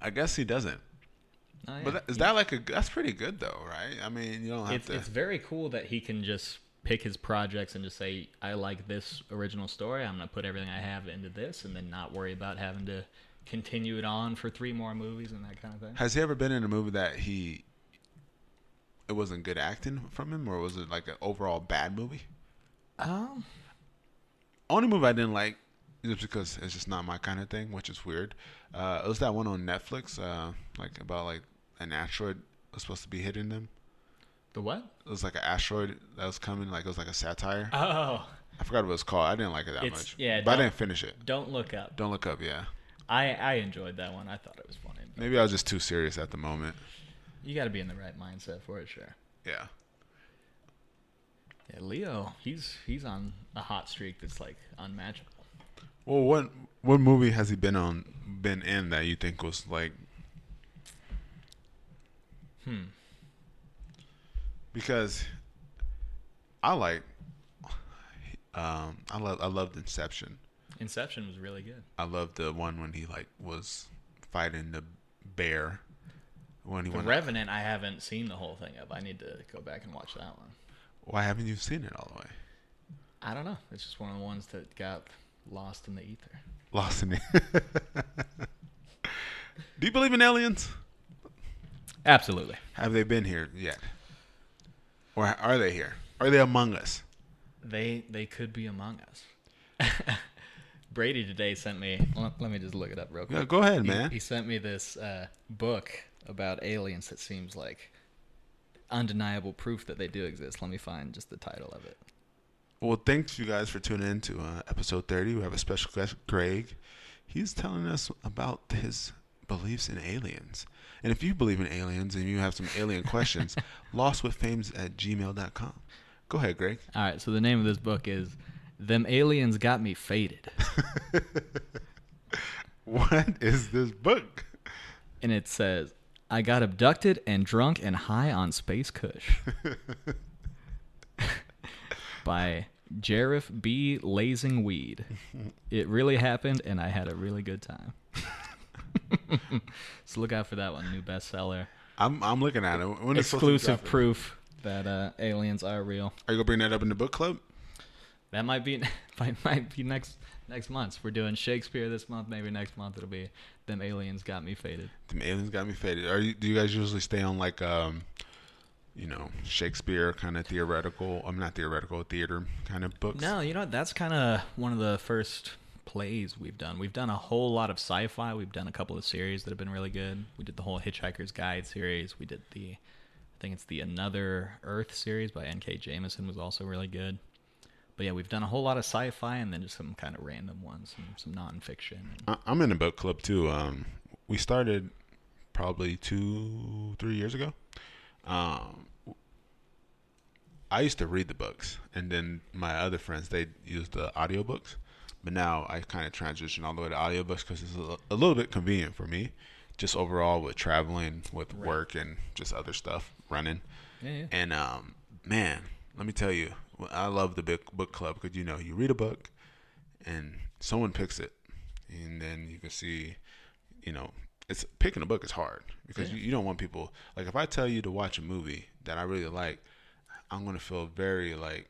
I guess he doesn't. Oh, yeah. But that, is He- that like a? That's pretty good though, right? I mean, you don't have it's to. it's very cool that he can just pick his projects and just say, I like this original story. I'm gonna put everything I have into this, and then not worry about having to continue it on for three more movies and that kind of thing. Has he ever been in a movie that he? It wasn't good acting from him, or was it like an overall bad movie? Um, Only movie I didn't like just because it's just not my kind of thing, which is weird. Uh, it was that one on Netflix, uh, like about like an asteroid was supposed to be hitting them. the what? It was like an asteroid that was coming, like it was like a satire. Oh, I forgot what it was called. I didn't like it that It's- much. yeah, but I didn't finish it. Don't look up. Don't look up. Yeah, I I enjoyed that one. I thought it was funny. maybe I was just too serious at the moment. You got to be in the right mindset for it, sure. Yeah. Yeah, Leo, he's he's on a hot streak that's like unmatchable. Well, what what movie has he been on, been in that you think was like? Hmm. Because I like, um, I love I loved Inception. Inception was really good. I love the one when he like was fighting the bear. When he The went. Revenant, I haven't seen the whole thing of. I need to go back and watch that one. Why haven't you seen it all the way? I don't know. It's just one of the ones that got lost in the ether. Lost in it. Do you believe in aliens? Absolutely. Have they been here yet? Or are they here? Are they among us? They they could be among us. Brady today sent me. Let, let me just look it up real quick. Yeah, go ahead, He- man. He, sent me this uh, book about aliens that seems like undeniable proof that they do exist. Let me find just the title of it. Well, thanks you guys for tuning in to uh, episode 30. We have a special guest, Greg. He's telling us about his beliefs in aliens. And if you believe in aliens and you have some alien questions, lostwithfames at gmail.com. Go ahead, Greg. All right, so the name of this book is "Them Aliens Got Me Faded," What is this book? and it says, "I got abducted and drunk and high on space Kush." by Jarif B. Lazing Weed. It really happened, and I had a really good time. so look out for that one, new bestseller. I'm I'm looking at it. When is it supposed to Exclusive proof that uh, aliens are real. Are you gonna bring that up in the book club? That might be might, might be next next month. We're doing Shakespeare this month. Maybe next month it'll be them aliens got me faded. The aliens got me faded. Are you? Do you guys usually stay on like um, you know, Shakespeare kind of theoretical? I'm not theoretical, theater kind of books. No, you know what? That's kind of one of the first plays we've done. We've done a whole lot of sci-fi. We've done a couple of series that have been really good. We did the whole Hitchhiker's Guide series. We did the, I think it's the Another Earth series by N.K. Jemisin was also really good. But yeah, we've done a whole lot of sci-fi and then just some kind of random ones, some, some nonfiction. I- I'm in a book club too. Um, we started probably two, three years ago. Um, I used to read the books, and then my other friends they used the audiobooks. But now I kind of transition all the way to audiobooks because it's a, a little bit convenient for me, just overall with traveling, with Right. work, and just other stuff running. Yeah, yeah. And um, man, let me tell you, I love the book book club because you know you read a book, and someone picks it, and then you can see, you know, it's picking a book is hard because Yeah. you, you don't want people like if I tell you to watch a movie that I really like, I'm gonna feel very like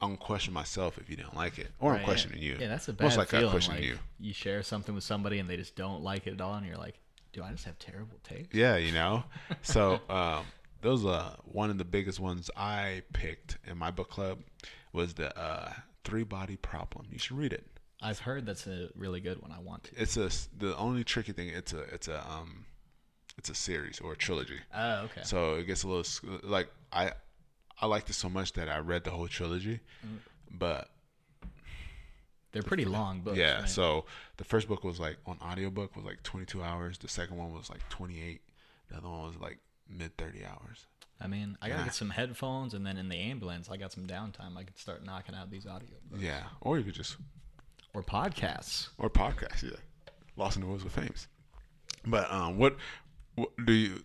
I'm gonna question myself if you don't like it, or Right, I'm yeah. questioning you. Yeah, that's a bad Most like feeling. I question like, you. you share something with somebody and they just don't like it at all, and you're like, "Do I just have terrible taste?" Yeah, you know. So um, those are one of the biggest ones I picked in my book club was the uh, three body problem. You should read it. I've heard that's a really good one. I want to. It's a the only tricky thing. It's a it's a um it's a series or a trilogy. Oh, okay. So it gets a little like I I liked it so much that I read the whole trilogy, Mm. but They're pretty long books. yeah. right? So the first book was like on audiobook was like 22 hours. The second one was like 28. The other one was like mid 30 hours. I mean, I gotta Yeah. get some headphones, and then in the ambulance, I got some downtime. I could start knocking out these audio books. Yeah. Or you could just or podcasts. or podcasts. Yeah, Lost in the Woods with Fames. But um, what, what do you?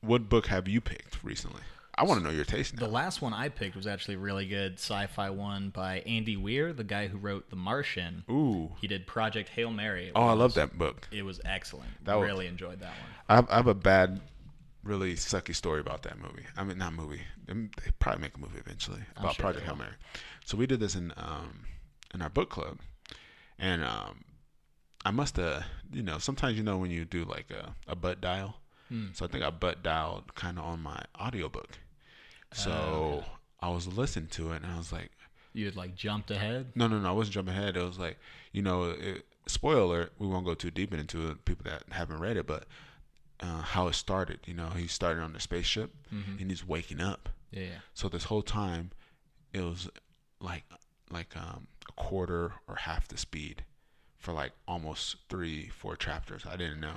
What book have you picked recently? I want to know your taste The last one I picked was actually really good sci-fi one by Andy Weir, the guy who wrote The Martian. Ooh. He did Project Hail Mary. Oh, I love that book. It was excellent. That was- really enjoyed that one. I have, I have a bad, really sucky story about that movie. I mean, not movie. They probably make a movie eventually about sure Project Hail. Mary. So we did this in um in our book club, and um I must have you know sometimes you know when you do like a, a butt dial. Hmm. So I think I butt dialed kind of on my audiobook. So okay. I was listening to it and I was like, You had like jumped ahead. no, no, no, I wasn't jumping ahead. It was like, you know, it, spoiler we won't go too deep into it, people that haven't read it, but uh, how it started. You know, he started on the spaceship Mhm. and he's waking up. Yeah, yeah. So this whole time, it was like like um, a quarter or half the speed for like almost three, four chapters. I didn't know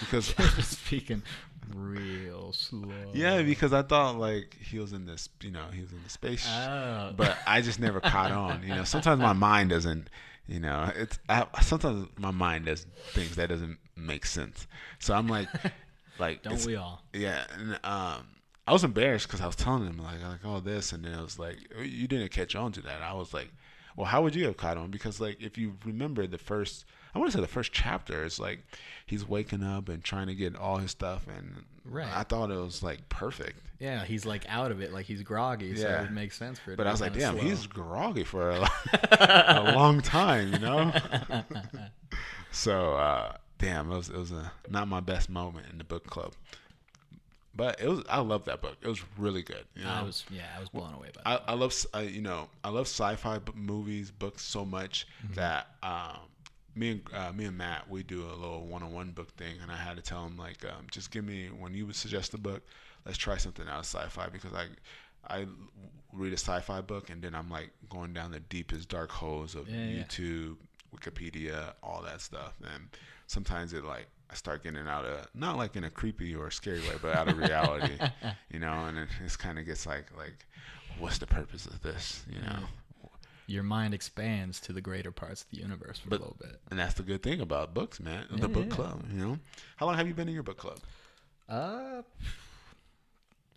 because speaking real slow. yeah, because I thought like he was in this, you know, he was in the space, Oh. but I just never caught on. You know, sometimes my mind doesn't. You know, it's I, sometimes my mind does things that doesn't make sense. So I'm like, like don't we all? yeah, and um, I was embarrassed because I was telling him like like all this, and then it was like "Oh, you didn't catch on to that. I was like, well, how would you have caught on? Because like if you remember the first, I want to say the first chapter is like he's waking up and trying to get all his stuff, and Right. I thought it was like perfect. Yeah, he's like out of it, like he's groggy, so Yeah. it makes sense for it. But I was like, damn, slow. he's groggy for a, a long time, you know. so uh, damn, it was it was a, not my best moment in the book club. But it was I love that book. It was really good. You know? I was yeah, I was blown away by it. I, I love uh, you know I love sci-fi b- movies books so much Mm-hmm. that um, me and uh, me and Matt we do a little one-on-one book thing and I had to tell him like um, just give me when you would suggest a book let's try something out of sci-fi because I I read a sci-fi book and then I'm like going down the deepest dark holes of Yeah, yeah. YouTube Wikipedia all that stuff and sometimes it like I start getting out of not like in a creepy or scary way but out of reality you know and it just kind of gets like like what's the purpose of this you know? Your mind expands to the greater parts of the universe for But- a little bit. and that's the good thing about books man. Yeah, the book yeah. club you know? How long have you been in your book club? Uh,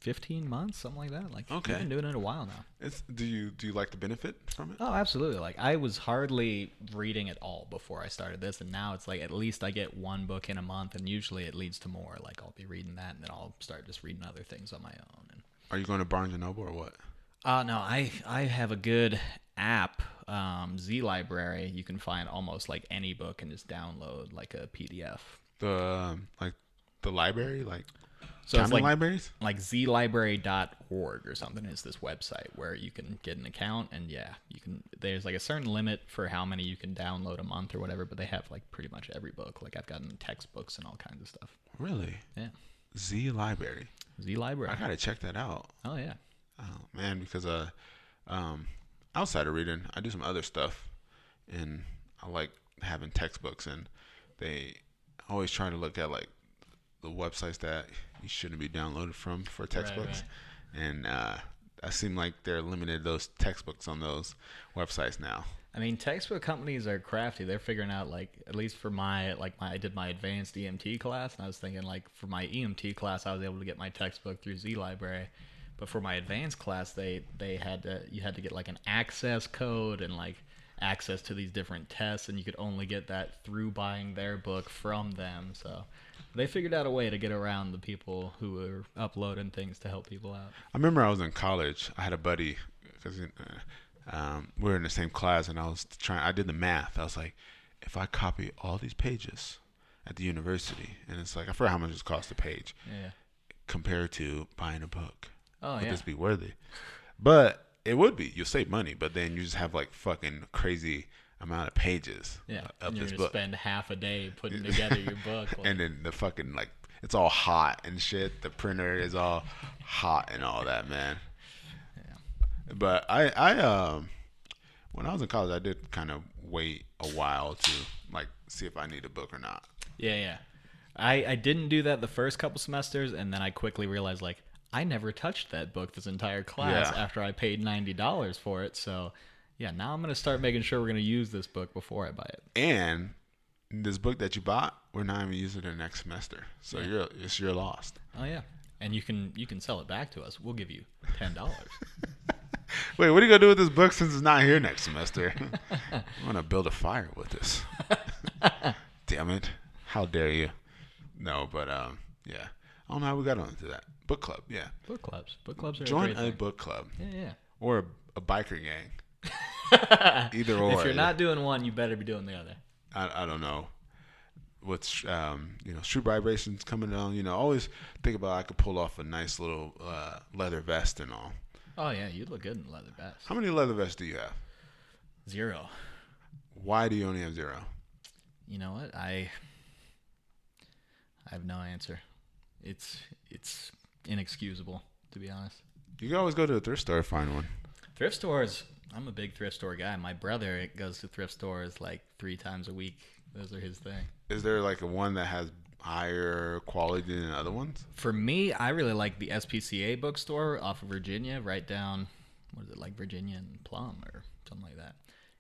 fifteen months, something like that. Like Okay. we've been doing it a while now. it's do you do you like the benefit from it Oh, absolutely. Like I was hardly reading at all before I started this, and now it's like at least I get one book in a month, and usually it leads to more. Like I'll be reading that, and then I'll start just reading other things on my own. And are you going to Barnes and Noble or what uh no, I I have a good app, um, Z Library. You can find almost like any book and just download like a PDF. the um, like the library like So it's like libraries? like zlibrary.org or something is this website where you can get an account and yeah you can there's like a certain limit for how many you can download a month or whatever but they have like pretty much every book. Like i've gotten textbooks and all kinds of stuff. Really? Yeah. Z library z library I gotta check that out. Oh yeah. Oh man, because uh, um, outside of reading, I do some other stuff, and I like having textbooks, and they always try to look at like the websites that you shouldn't be downloaded from for textbooks, and uh, I seem like they're limited those textbooks on those websites now. i mean textbook companies are crafty. They're figuring out like at least for my like my i did my advanced emt class and i was thinking like for my emt class i was able to get my textbook through z library. But for my advanced class they they had to you had to get like an access code and like access to these different tests and you could only get that through buying their book from them so they figured out a way to get around the people who were uploading things to help people out I remember I was in college. I had a buddy because uh, um, we were in the same class, and I was trying. I did the math. I was like, if I copy all these pages at the university, and it's like I forgot how much it costs a page yeah compared to buying a book. oh Would yeah this be worthy? But it would be. You'll save money, but then you just have like fucking crazy amount of pages yeah of and you're this gonna book, spend half a day putting together your book like, and then the fucking like it's all hot and shit. The printer is all hot and all that, man. Yeah. But I, I, um, when I was in college, I did kind of wait a while to like see if I need a book or not. Yeah, yeah. I I didn't do that the first couple semesters, and then I quickly realized like I never touched that book this entire class Yeah. after I paid ninety dollars for it. So yeah, now I'm gonna start making sure we're gonna use this book before I buy it. And this book that you bought, we're not even using it in next semester, so you're it's you're lost. Oh yeah, and you can you can sell it back to us. We'll give you ten dollars. Wait, what are you gonna do with this book since it's not here next semester? I'm gonna build a fire with this. Damn it! How dare you? No, but um, yeah. I don't know how we got onto that book club. Yeah, book clubs, book clubs are join a, great a thing. book club Yeah, yeah. or a, a biker gang. Either or. if you're not doing one, you better be doing the other. I, I don't know what's um you know street vibrations coming down you know always think about I could pull off a nice little uh, leather vest and all Oh yeah, you'd look good in a leather vest. how many leather vests do you have Zero. why do you only have zero You know what? I I have no answer. It's it's inexcusable to be honest. you can always go to a thrift store and find one Thrift stores I'm a big thrift store guy. My brother goes to thrift stores like three times a week. Those are his thing. Is there like a one that has higher quality than other ones? For me, I really like the SPCA bookstore off of Virginia, right down, what is it, like Virginia and Plum or something like that.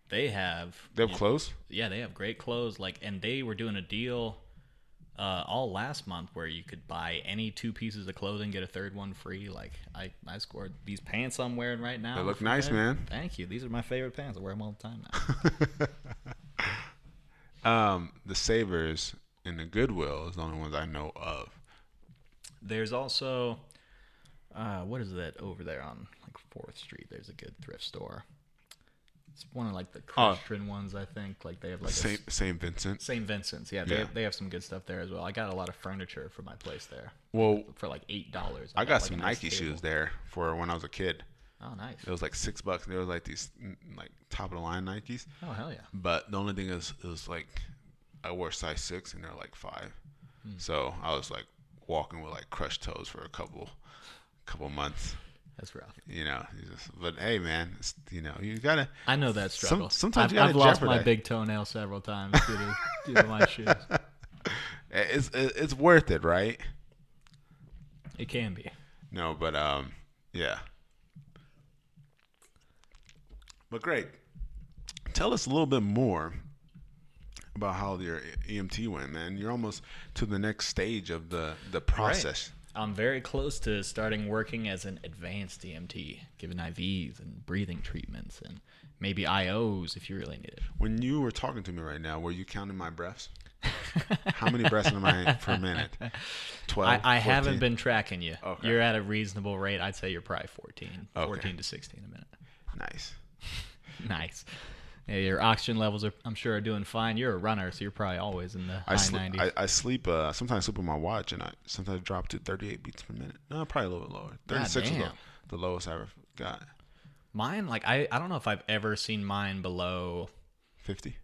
They have, They have clothes. yeah, they have great clothes. Like, and they were doing a deal uh, all last month where you could buy any two pieces of clothing, get a third one free. Like, I, I scored these pants I'm wearing right now. They look nice, that. man. Thank you. These are my favorite pants. I wear them all the time now. Um, the Savers and the Goodwill is the only ones I know of. There's also, uh, what is that over there on like Fourth Street? There's a good thrift store. It's one of like the Oh. Christian ones, I think. Like they have like a Saint s- Saint Vincent. St. Vincent's. Yeah, they Yeah. Have, they have some good stuff there as well. I got a lot of furniture for my place there Well, for like eight dollars. I got some Nike shoes there for when I was a kid. Oh, nice. It was like six bucks. They were like these mm, like top of the line Nikes. Oh, hell yeah. But the only thing is, it was like I wore size six and they're like five. Hmm. So I was like walking with like crushed toes for a couple, couple months. That's rough. You know, just, but hey, man, you know, you gotta. I know that Some- struggle. sometimes I've, you gotta I've lost my big toenail several times due to, due to my shoes. It's it's worth it, right? It can be. No, but um, yeah. But great. Tell us a little bit more about how your EMT went, man. You're almost to the next stage of the the process. I'm very close to starting working as an advanced EMT, giving IVs and breathing treatments and maybe IOs if you really need it. When you were talking to me right now, were you counting my breaths? How many breaths am I per minute? Twelve. I, I haven't been tracking you. Okay. You're at a reasonable rate. I'd say you're probably 14, Okay. 14 to 16 a minute. Nice. Nice. Yeah, your oxygen levels are, I'm sure, are doing fine. You're a runner, so you're probably always in the I, high sl- 90s. I, I sleep. Uh, sometimes I sleep with my watch, and I sometimes drop to 38 beats per minute. No, probably a little bit lower. 36 is the, the lowest I ever got. mine, like, I, I don't know if I've ever seen mine below 50.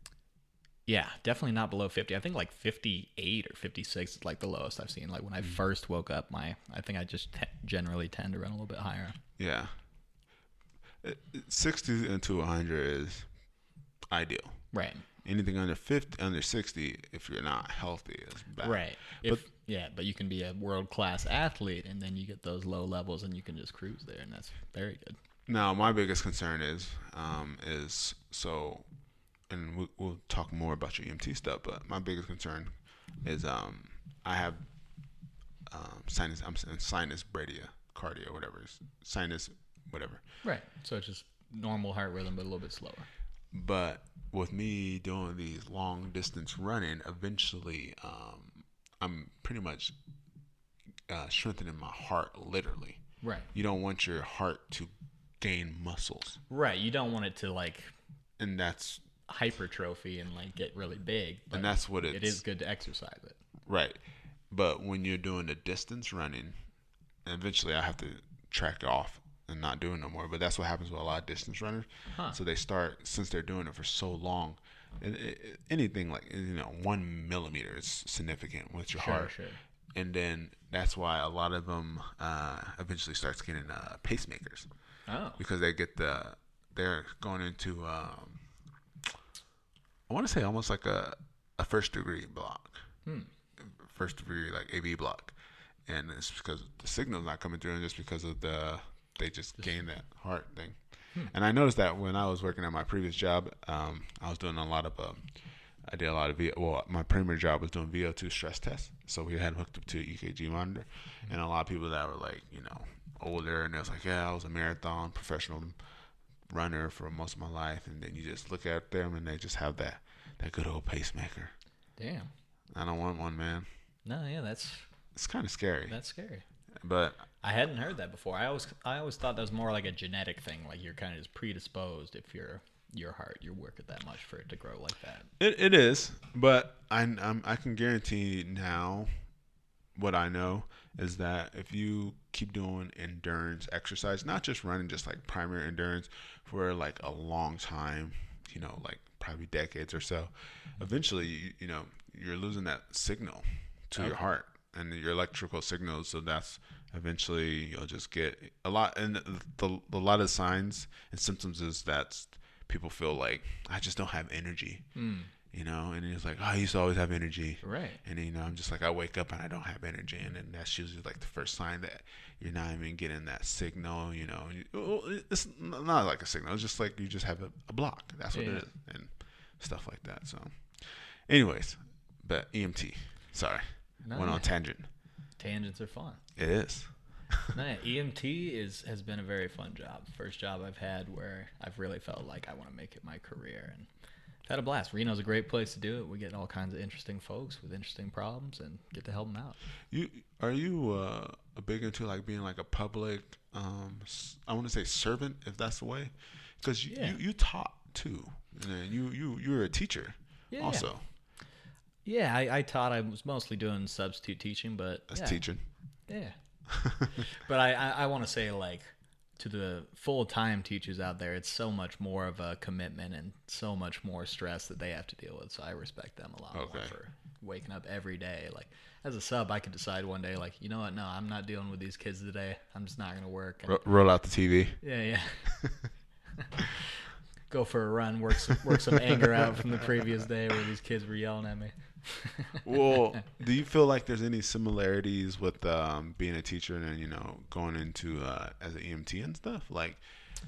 Yeah, definitely not below 50. I think like 58 or 56 is like the lowest I've seen. Like when I Mm. first woke up, my I think I just te- generally tend to run a little bit higher. Yeah. It- it- 60 into 100 is ideal. Right. Anything under 50, under 60, if you're not healthy, is bad. Right. If yeah, but you can be a world class athlete and then you get those low levels and you can just cruise there and that's very good. Now, my biggest concern is, um, is so, and we, we'll talk more about your EMT stuff, but my biggest concern is, um, I have, um, sinus, I'm saying sinus bradycardia, cardio whatever, sinus, whatever. Right. So it's just normal heart rhythm but a little bit slower. But with me doing these long distance running, eventually, um, I'm pretty much uh, strengthening my heart, literally. Right. You don't want your heart to gain muscles, Right. You don't want it to like and that's hypertrophy and like get really big. But and that's what it is good to exercise it. right. But when you're doing the distance running, eventually I have to track it off and not doing no more. But that's what happens with a lot of distance runners. Huh. So they start since they're doing it for so long. And it, it- anything like you know one millimeter is significant with your Sure, heart, sure. and then that's why a lot of them uh, eventually starts getting uh, pacemakers Oh. because they get the they're going into um, I want to say almost like a a first degree block, first degree like AV block, and it's because the signal's not coming through, and just because of the they just gain that heart thing. And I noticed that when I was working at my previous job, um, I was doing a lot of um, I did a lot of V. Well, my primary job was doing VO2 stress tests, so we had hooked up to EKG monitor, and a lot of people that were like, you know, older, and it was like, yeah, I was a marathon professional runner for most of my life, and then you just look at them and they just have that that good old pacemaker. Damn. I don't want one, man. No, yeah, that's It's kind of scary, that's scary. But I hadn't heard that before. I always I always thought that was more like a genetic thing, like you're kind of just predisposed if you're your heart you work it that much for it to grow like that. It, it is, but I I'm, I can guarantee now what I know is that if you keep doing endurance exercise, not just running, just like primary endurance for like a long time, you know, like probably decades or so, eventually you, you know you're losing that signal to oh. your heart and your electrical signals. So that's eventually you'll just get a lot and the, the lot of signs and symptoms is that people feel like I just don't have energy. Mm. You know, and it's like, oh, I used to always have energy. Right. And you know, I'm just like I wake up and I don't have energy, and then that's usually like the first sign that you're not even getting that signal. You know, it's not like a signal. It's just like you just have a, a block. That's what Yeah. it is, and stuff like that. So, anyways, but EMT. Sorry, No, went on tangent. Tangents are fun. It is. no, yeah, EMT is has been a very fun job. First job I've had where I've really felt like I want to make it my career and I've had a blast. Reno's a great place to do it. We get all kinds of interesting folks with interesting problems and get to help them out. You are you uh, big into like being like a public? Um, I want to say servant, if that's the way, because you, Yeah. you you taught too, and you you you're a teacher Yeah, also. Yeah, I, I taught. I was mostly doing substitute teaching, but That's yeah, teaching. Yeah, but I I, I want to say like to the full time teachers out there, it's so much more of a commitment and so much more stress that they have to deal with. So I respect them a lot more for waking up every day. Like as a sub, I could decide one day, like you know what, no, I'm not dealing with these kids today. I'm just not gonna work. And- Ro- roll out the TV. yeah, yeah. Go for a run, work some, work some anger out from the previous day where these kids were yelling at me. Well, do you feel like there's any similarities with um, being a teacher and then, you know going into uh, as an EMT and stuff like,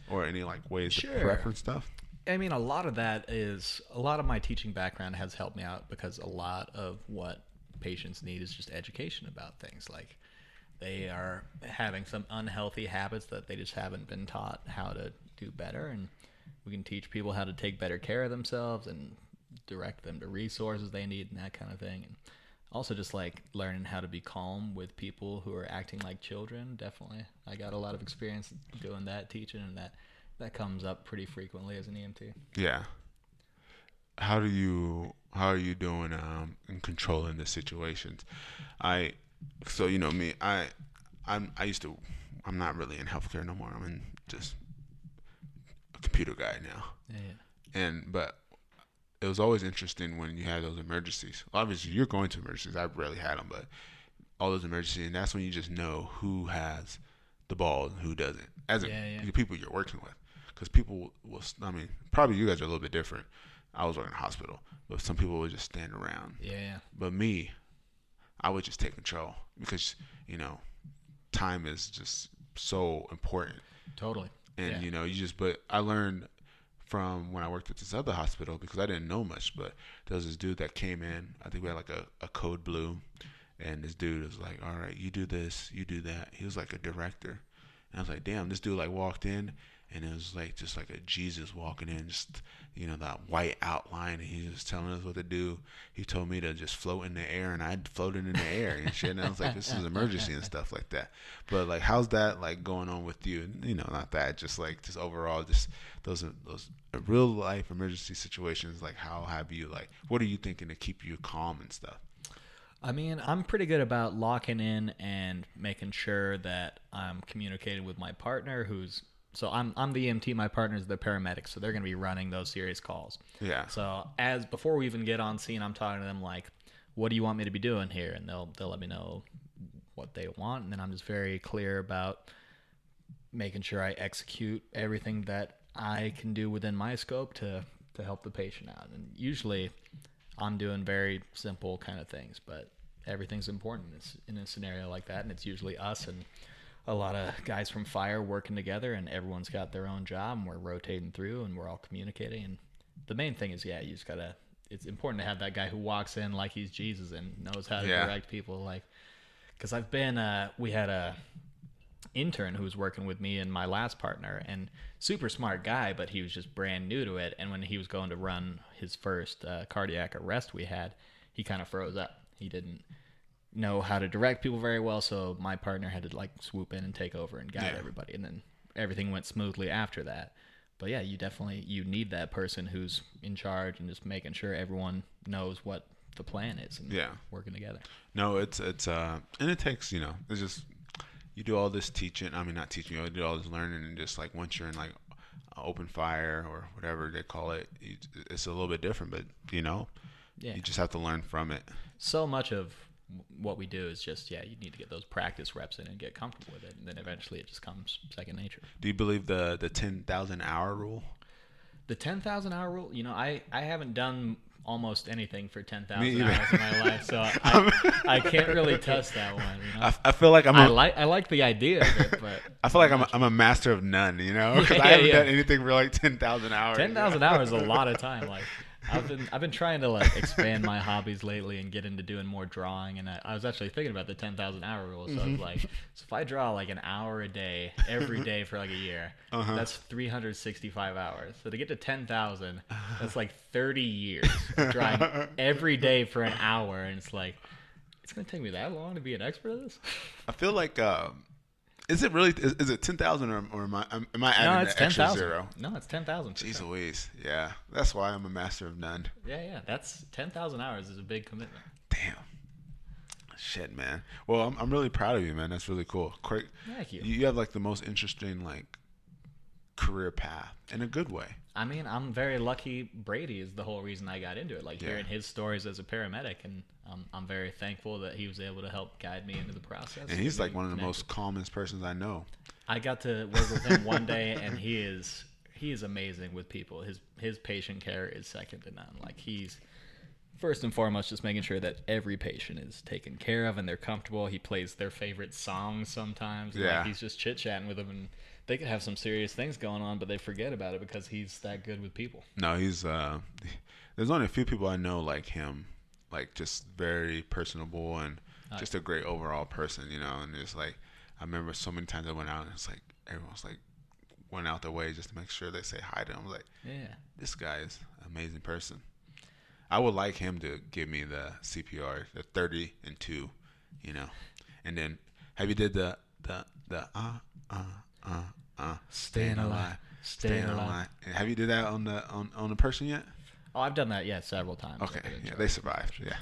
or any like ways Sure. to prep and stuff? I mean, a lot of that is a lot of my teaching background has helped me out because a lot of what patients need is just education about things. Like they are having some unhealthy habits that they just haven't been taught how to do better, and we can teach people how to take better care of themselves and direct them to resources they need and that kind of thing. And also just like learning how to be calm with people who are acting like children. Definitely, I got a lot of experience doing that, teaching, and that that comes up pretty frequently as an EMT. Yeah. How do you how are you doing um in controlling the situations? I so you know me, I I'm I used to I'm not really in healthcare no more. I'm in just a computer guy now. Yeah, And but it was always interesting when you had those emergencies. Obviously, you're going to emergencies. I've rarely had them, but all those emergencies, and that's when you just know who has the ball and who doesn't, as in Yeah, yeah. the people you're working with. Because people will, I mean, probably you guys are a little bit different. I was working in a hospital, but some people would just stand around. yeah, yeah. But me, I would just take control because you know, time is just so important Totally. and Yeah. you know you just but i learned from when i worked at this other hospital because i didn't know much but there was this dude that came in. I think we had like a, a code blue and this dude was like all right you do this you do that. He was like a director. And i was like damn this dude like walked in and it was like just like a jesus walking in just you know that white outline. And he was telling us what to do. He told me to just float in the air and i floated in the air and shit. And i was like this is emergency and stuff like that. But like how's that like going on with you? You know not that just like just overall just those those real life emergency situations like how have you like what are you thinking to keep you calm and stuff? I mean, I'm pretty good about locking in and making sure that I'm communicating with my partner who's so I'm I'm the EMT, my partner's the paramedic, so they're going to be running those serious calls. yeah So as before we even get on scene, I'm talking to them like, "What do you want me to be doing here?" And they'll they'll let me know what they want, and then I'm just very clear about making sure I execute everything that I can do within my scope to to help the patient out. And usually, I'm doing very simple kind of things, but everything's important in in a scenario like that, and it's usually us and a lot of guys from fire working together and everyone's got their own job and we're rotating through and we're all communicating. And the main thing is yeah you just gotta it's important to have that guy who walks in like he's jesus and knows how to Yeah. direct people like because i've been uh we had a intern who was working with me and my last partner and super smart guy but he was just brand new to it. And when he was going to run his first uh, cardiac arrest we had he kind of froze up. He didn't know how to direct people very well so my partner had to like swoop in and take over and guide Yeah. everybody and then everything went smoothly after that but yeah you definitely you need that person who's in charge and just making sure everyone knows what the plan is and Yeah. working together No, it's it's uh, and it takes you know, it's just you do all this teaching. I mean, not teaching. You do all this learning, and just like once you're in like open fire or whatever they call it, it's a little bit different. But you know, yeah you just have to learn from it. so much of what we do is just yeah, you need to get those practice reps in and get comfortable with it, and then eventually it just comes second nature. Do you believe the the ten thousand hour rule? The ten thousand hour rule, you know, I I haven't done almost anything for ten thousand either. hours in my life, so I, I can't really test that one. You know? I, I feel like I'm I a, like I like the idea of it, but I feel like I'm a, I'm a master of none, you know, because Yeah, I haven't yeah. done anything for like ten thousand hours. ten thousand hours is a lot of time. Like I've been I've been trying to like expand my hobbies lately and get into doing more drawing. And I, I was actually thinking about the ten thousand hour rule. So I was like, so if I draw like an hour a day every day for like a year, that's three hundred sixty five hours. So to get to ten thousand, that's like thirty years of drawing every day for an hour. And it's like. It's gonna take me that long to be an expert at this? I feel like, um, is it really? Is, is it ten thousand or, or am I am I adding No, an it's ten extra thousand. zero? No, it's ten thousand. Jeez Louise, yeah, that's why I'm a master of none. Yeah, yeah. That's ten thousand hours is a big commitment. Damn. Shit, man. Well, I'm, I'm really proud of you, man. That's really cool. Craig, Thank you. you have like the most interesting like career path in a good way. I mean, I'm very lucky. Brady is the whole reason I got into it. Like Yeah. hearing his stories as a paramedic, and um, I'm very thankful that he was able to help guide me into the process. And he's like one of the connected. most calmest persons I know. I got to work with him one day, and he is he is amazing with people. His his patient care is second to none. Like he's first and foremost just making sure that every patient is taken care of and they're comfortable. He plays their favorite songs sometimes. Yeah. Like he's just chit chatting with them, and they could have some serious things going on, but they forget about it because he's that good with people. No, he's uh there's only a few people I know like him, like just very personable and just a great overall person, you know, and it's like I remember so many times I went out and it's like everyone's like went out their way just to make sure they say hi to him. I was like, Yeah. this guy is an amazing person. I would like him to give me the CPR, the 30 and 2, you know. And then have you did the the the uh uh uh uh Staying alive, staying alive. And Have you did that on the on on the person yet? Oh, I've done that, yeah, several times. Okay, yeah, they survived. Yeah.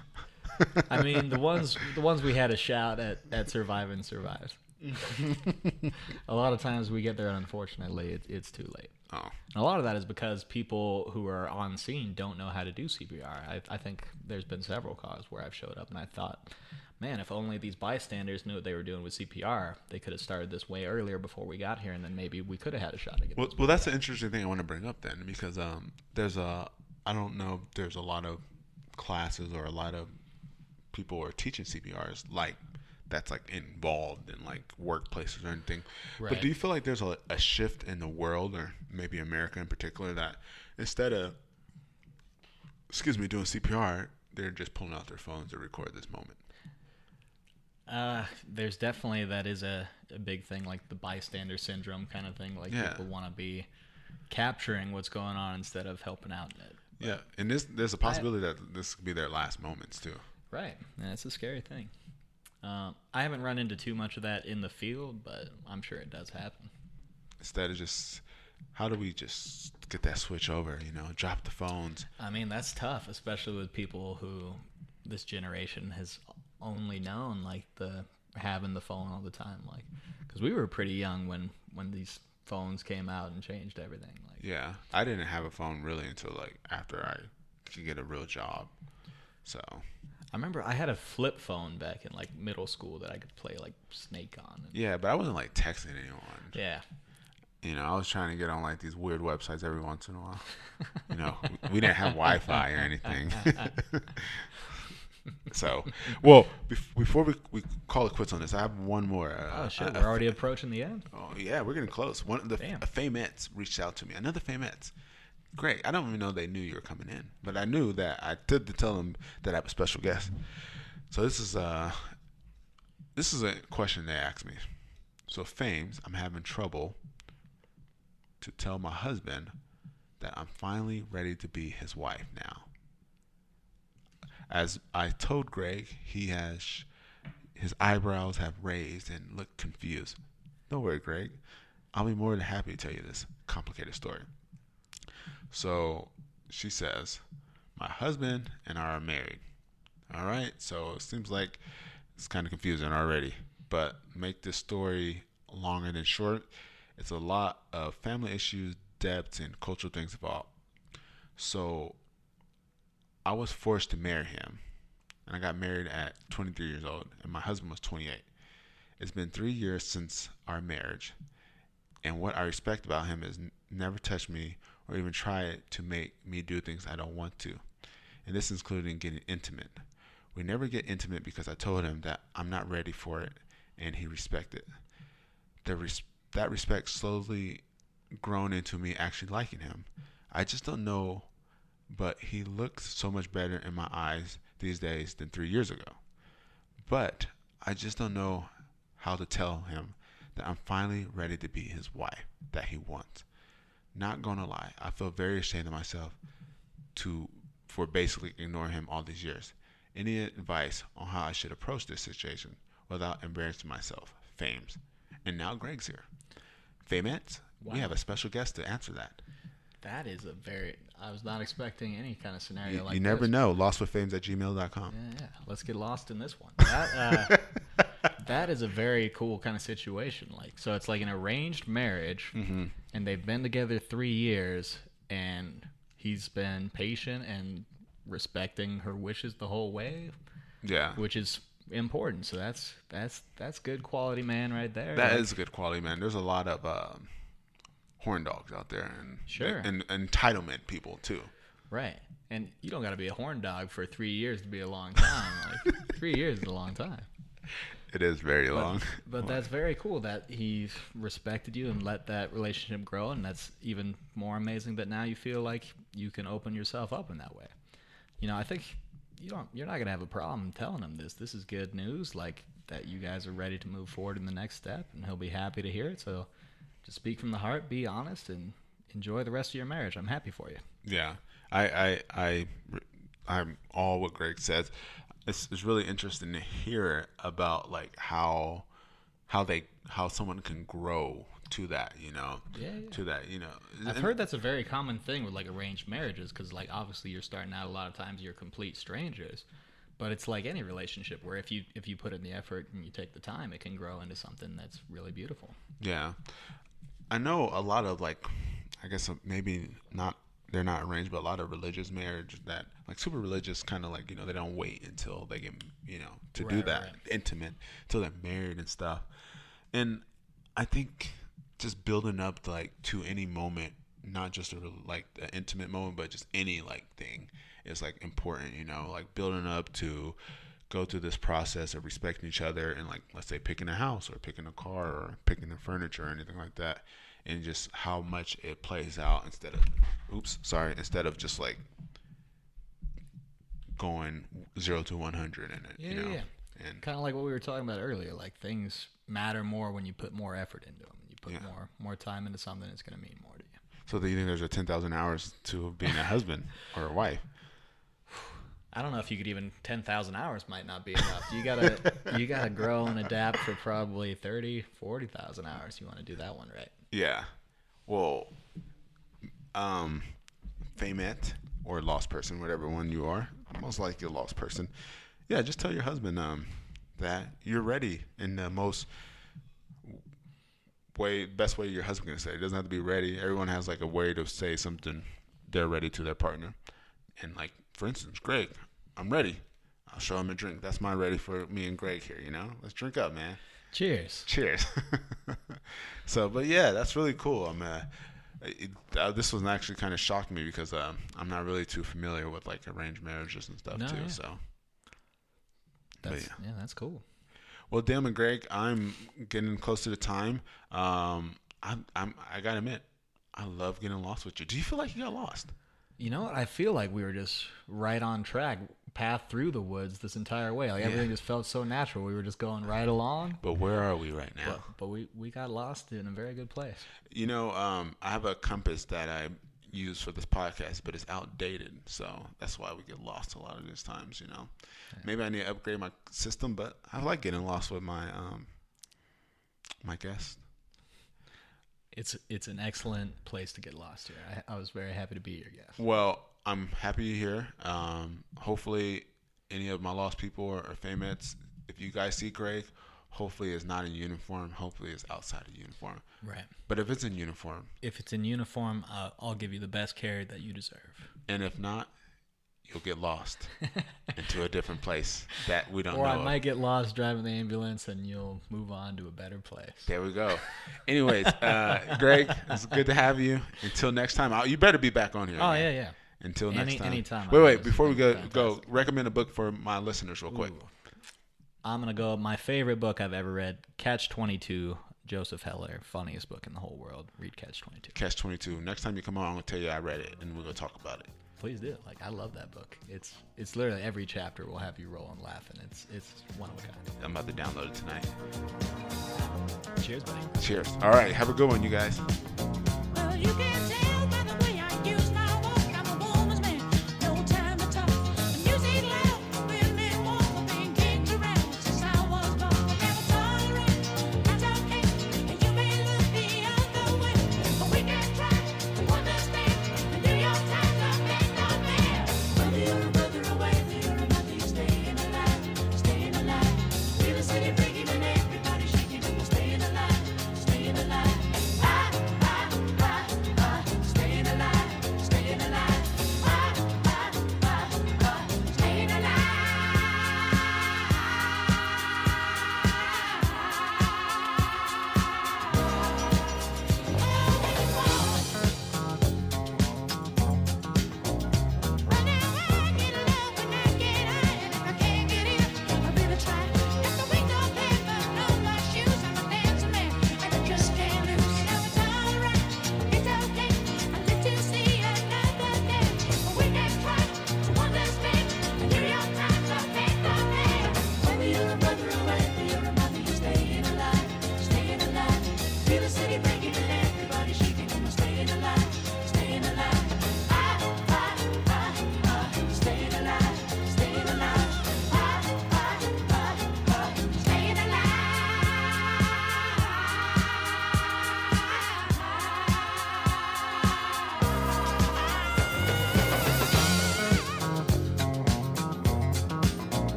I mean, the ones the ones we had a shout at at surviving survived. a lot of times we get there, and unfortunately, it, it's too late. Oh, And a lot of that is because people who are on scene don't know how to do CPR. I, I think there's been several calls where I've showed up and I thought, man, if only these bystanders knew what they were doing with CPR, they could have started this way earlier before we got here, and then maybe we could have had a shot again. well, well, that's an interesting thing I want to bring up then, because um, there's a I don't know if there's a lot of classes or a lot of people who are teaching CPRs like that's like involved in like workplaces or anything. But do you feel like there's a, a shift in the world or maybe America in particular that instead of excuse me doing CPR, they're just pulling out their phones to record this moment. Uh, there's definitely that is a, a big thing, like the bystander syndrome kind of thing. Like Yeah. people want to be capturing what's going on instead of helping out. Yeah, and this there's a possibility that this could be their last moments too. Right, and it's a scary thing. Um, I haven't run into too much of that in the field, but I'm sure it does happen. Instead of just how do we just get that switch over? You know, drop the phones. I mean, that's tough, especially with people who this generation has only known like the having the phone all the time. Like, because we were pretty young when when these phones came out and changed everything. Like, Yeah, I didn't have a phone really until like after I could get a real job. So I remember I had a flip phone back in like middle school that I could play like Snake on. And, yeah, but I wasn't like texting anyone. yeah. You know, I was trying to get on like these weird websites every once in a while. You know, we didn't have Wi-Fi or anything. so, well, bef- before we, we call it quits on this, I have one more. Uh, Oh shit, uh, we're already approaching the end. Oh yeah, we're getting close. One of the Damn. a Famettes reached out to me. Another Famettes. Great. I don't even know they knew you were coming in, but I knew that I did to tell them that I have a special guest. So this is uh this is a question they asked me. So Fames, I'm having trouble to tell my husband that I'm finally ready to be his wife now. As I told Greg, he has his eyebrows have raised and looked confused. Don't worry, Greg. I'll be more than happy to tell you this complicated story. So she says, My husband and I are married. All right. So it seems like it's kind of confusing already. But make this story longer than short. It's a lot of family issues, debts, and cultural things involved. So I was forced to marry him. and I got married at 23 years old, and my husband was 28. It's been three years since our marriage, and what I respect about him is n- never touch me or even try to make me do things I don't want to. And this is including getting intimate. We never get intimate because I told him that I'm not ready for it, and he respected. The res- that respect slowly grown into me actually liking him. I just don't know, but he looks so much better in my eyes these days than three years ago. But I just don't know how to tell him that I'm finally ready to be his wife that he wants. Not gonna lie, I feel very ashamed of myself to for basically ignoring him all these years. Any advice on how I should approach this situation without embarrassing myself? Fames. And now Greg's here. We Wow. have a special guest to answer that. That is a very. I was not expecting any kind of scenario You, like you never this. know. Lostwithfames at gmail.com. Yeah, yeah. Let's get lost in this one. That, uh, that is a very cool kind of situation. Like, so it's like an arranged marriage, Mm-hmm. and they've been together three years, and he's been patient and respecting her wishes the whole way, Yeah. which is important. So that's that's that's good quality man right there. That Like, is good quality, man. There's a lot of um, horn dogs out there and Sure. and, and entitlement people too. right. And you don't got to be a horn dog for three years to be a long time. like three years is a long time. It is very long. But that's very cool that he respected you and let that relationship grow, and that's even more amazing that now you feel like you can open yourself up in that way. You know, I think you don't. You're not gonna have a problem telling him this. This is good news, like that you guys are ready to move forward in the next step, and he'll be happy to hear it. So, just speak from the heart, be honest, and enjoy the rest of your marriage. I'm happy for you. Yeah, I, I, I, I'm all what Greg says. It's, it's really interesting to hear about like how, how they, how someone can grow to that, you know, Yeah, yeah. to that, you know. I've And- heard that's a very common thing with like arranged marriages because like obviously you're starting out a lot of times you're complete strangers, but it's like any relationship where if you if you put in the effort and you take the time, it can grow into something that's really beautiful. Yeah, I know a lot of like, I guess uh, maybe not. They're not arranged, but a lot of religious marriage that like super religious kind of like you know they don't wait until they get you know to do that right. intimate until they're married and stuff. And I think just building up to, like to any moment, not just a like the intimate moment, but just any like thing is like important. You know, like building up to go through this process of respecting each other and like let's say picking a house or picking a car or picking the furniture or anything like that and just how much it plays out instead of oops sorry instead of just like going zero to 100 in it Yeah, you know yeah. and Kind of like what we were talking about earlier. Like things matter more when you put more effort into them. And you put Yeah. more more time into something, it's gonna mean more to you. so do you think there's a 10,000 hours to being a husband or a wife I don't know if you could even ten thousand hours might not be enough. You gotta you gotta grow and adapt for probably 30, 40,000 hours. You want to do that one right. yeah well um famette or lost person whatever one you are most likely a lost person yeah just tell your husband um that you're ready in the most way best way your husband can say it doesn't have to be ready everyone has like a way to say something they're ready to their partner and like for instance greg i'm ready. I'll show him a drink. That's my ready for me and greg here you know? Let's drink up man. Cheers. cheers. So but yeah that's really cool. I'm uh, it, uh, this was actually kind of shocked me because um, i'm not really too familiar with like arranged marriages and stuff No, too yeah. so. That's, yeah. yeah, that's cool. well damn and greg i'm getting close to the time. Um, I'm, I'm i gotta admit i love getting lost with you. Do you feel like you got lost? You know what? I feel like we were just right on track, path through the woods this entire way. Like everything just felt so natural. We were just going right along. but where are we right now But, but we, we got lost in a very good place. You know, um, I have a compass that I use for this podcast, but it's outdated, so that's why we get lost a lot of these times. You know, maybe I need to upgrade my system, but I like getting lost with my um, my guest. It's it's an excellent place to get lost here. I, I was very happy to be your guest. Well, I'm happy you're here. Um, hopefully, any of my lost people or, or if you guys see Greg, hopefully it's not in uniform. Hopefully it's outside of uniform. Right. But if it's in uniform, If it's in uniform, uh, I'll give you the best care that you deserve. and if not, you'll get lost into a different place that we don't Or know. I of. might get lost driving the ambulance, and you'll move on to a better place. There we go. Anyways, uh, Greg, it's good to have you. Until next time, I'll- you better be back on here. Oh man. yeah, yeah. Until Any- next time. anytime. Wait, wait. Before we go, fantastic. go recommend a book for my listeners, real quick. I'm gonna go. My favorite book I've ever read, Catch Twenty Two. Joseph Heller, funniest book in the whole world. Read Catch Twenty Two. Catch Twenty Two. Next time you come on, I'm gonna tell you I read it, and we're gonna talk about it. Please do. Like I love that book. It's it's literally every chapter will have you rolling and laughing. It's it's one of a kind. I'm about to download it tonight. Cheers, buddy. Cheers. All right, have a good one, you guys. Well, you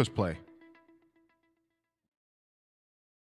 Push play.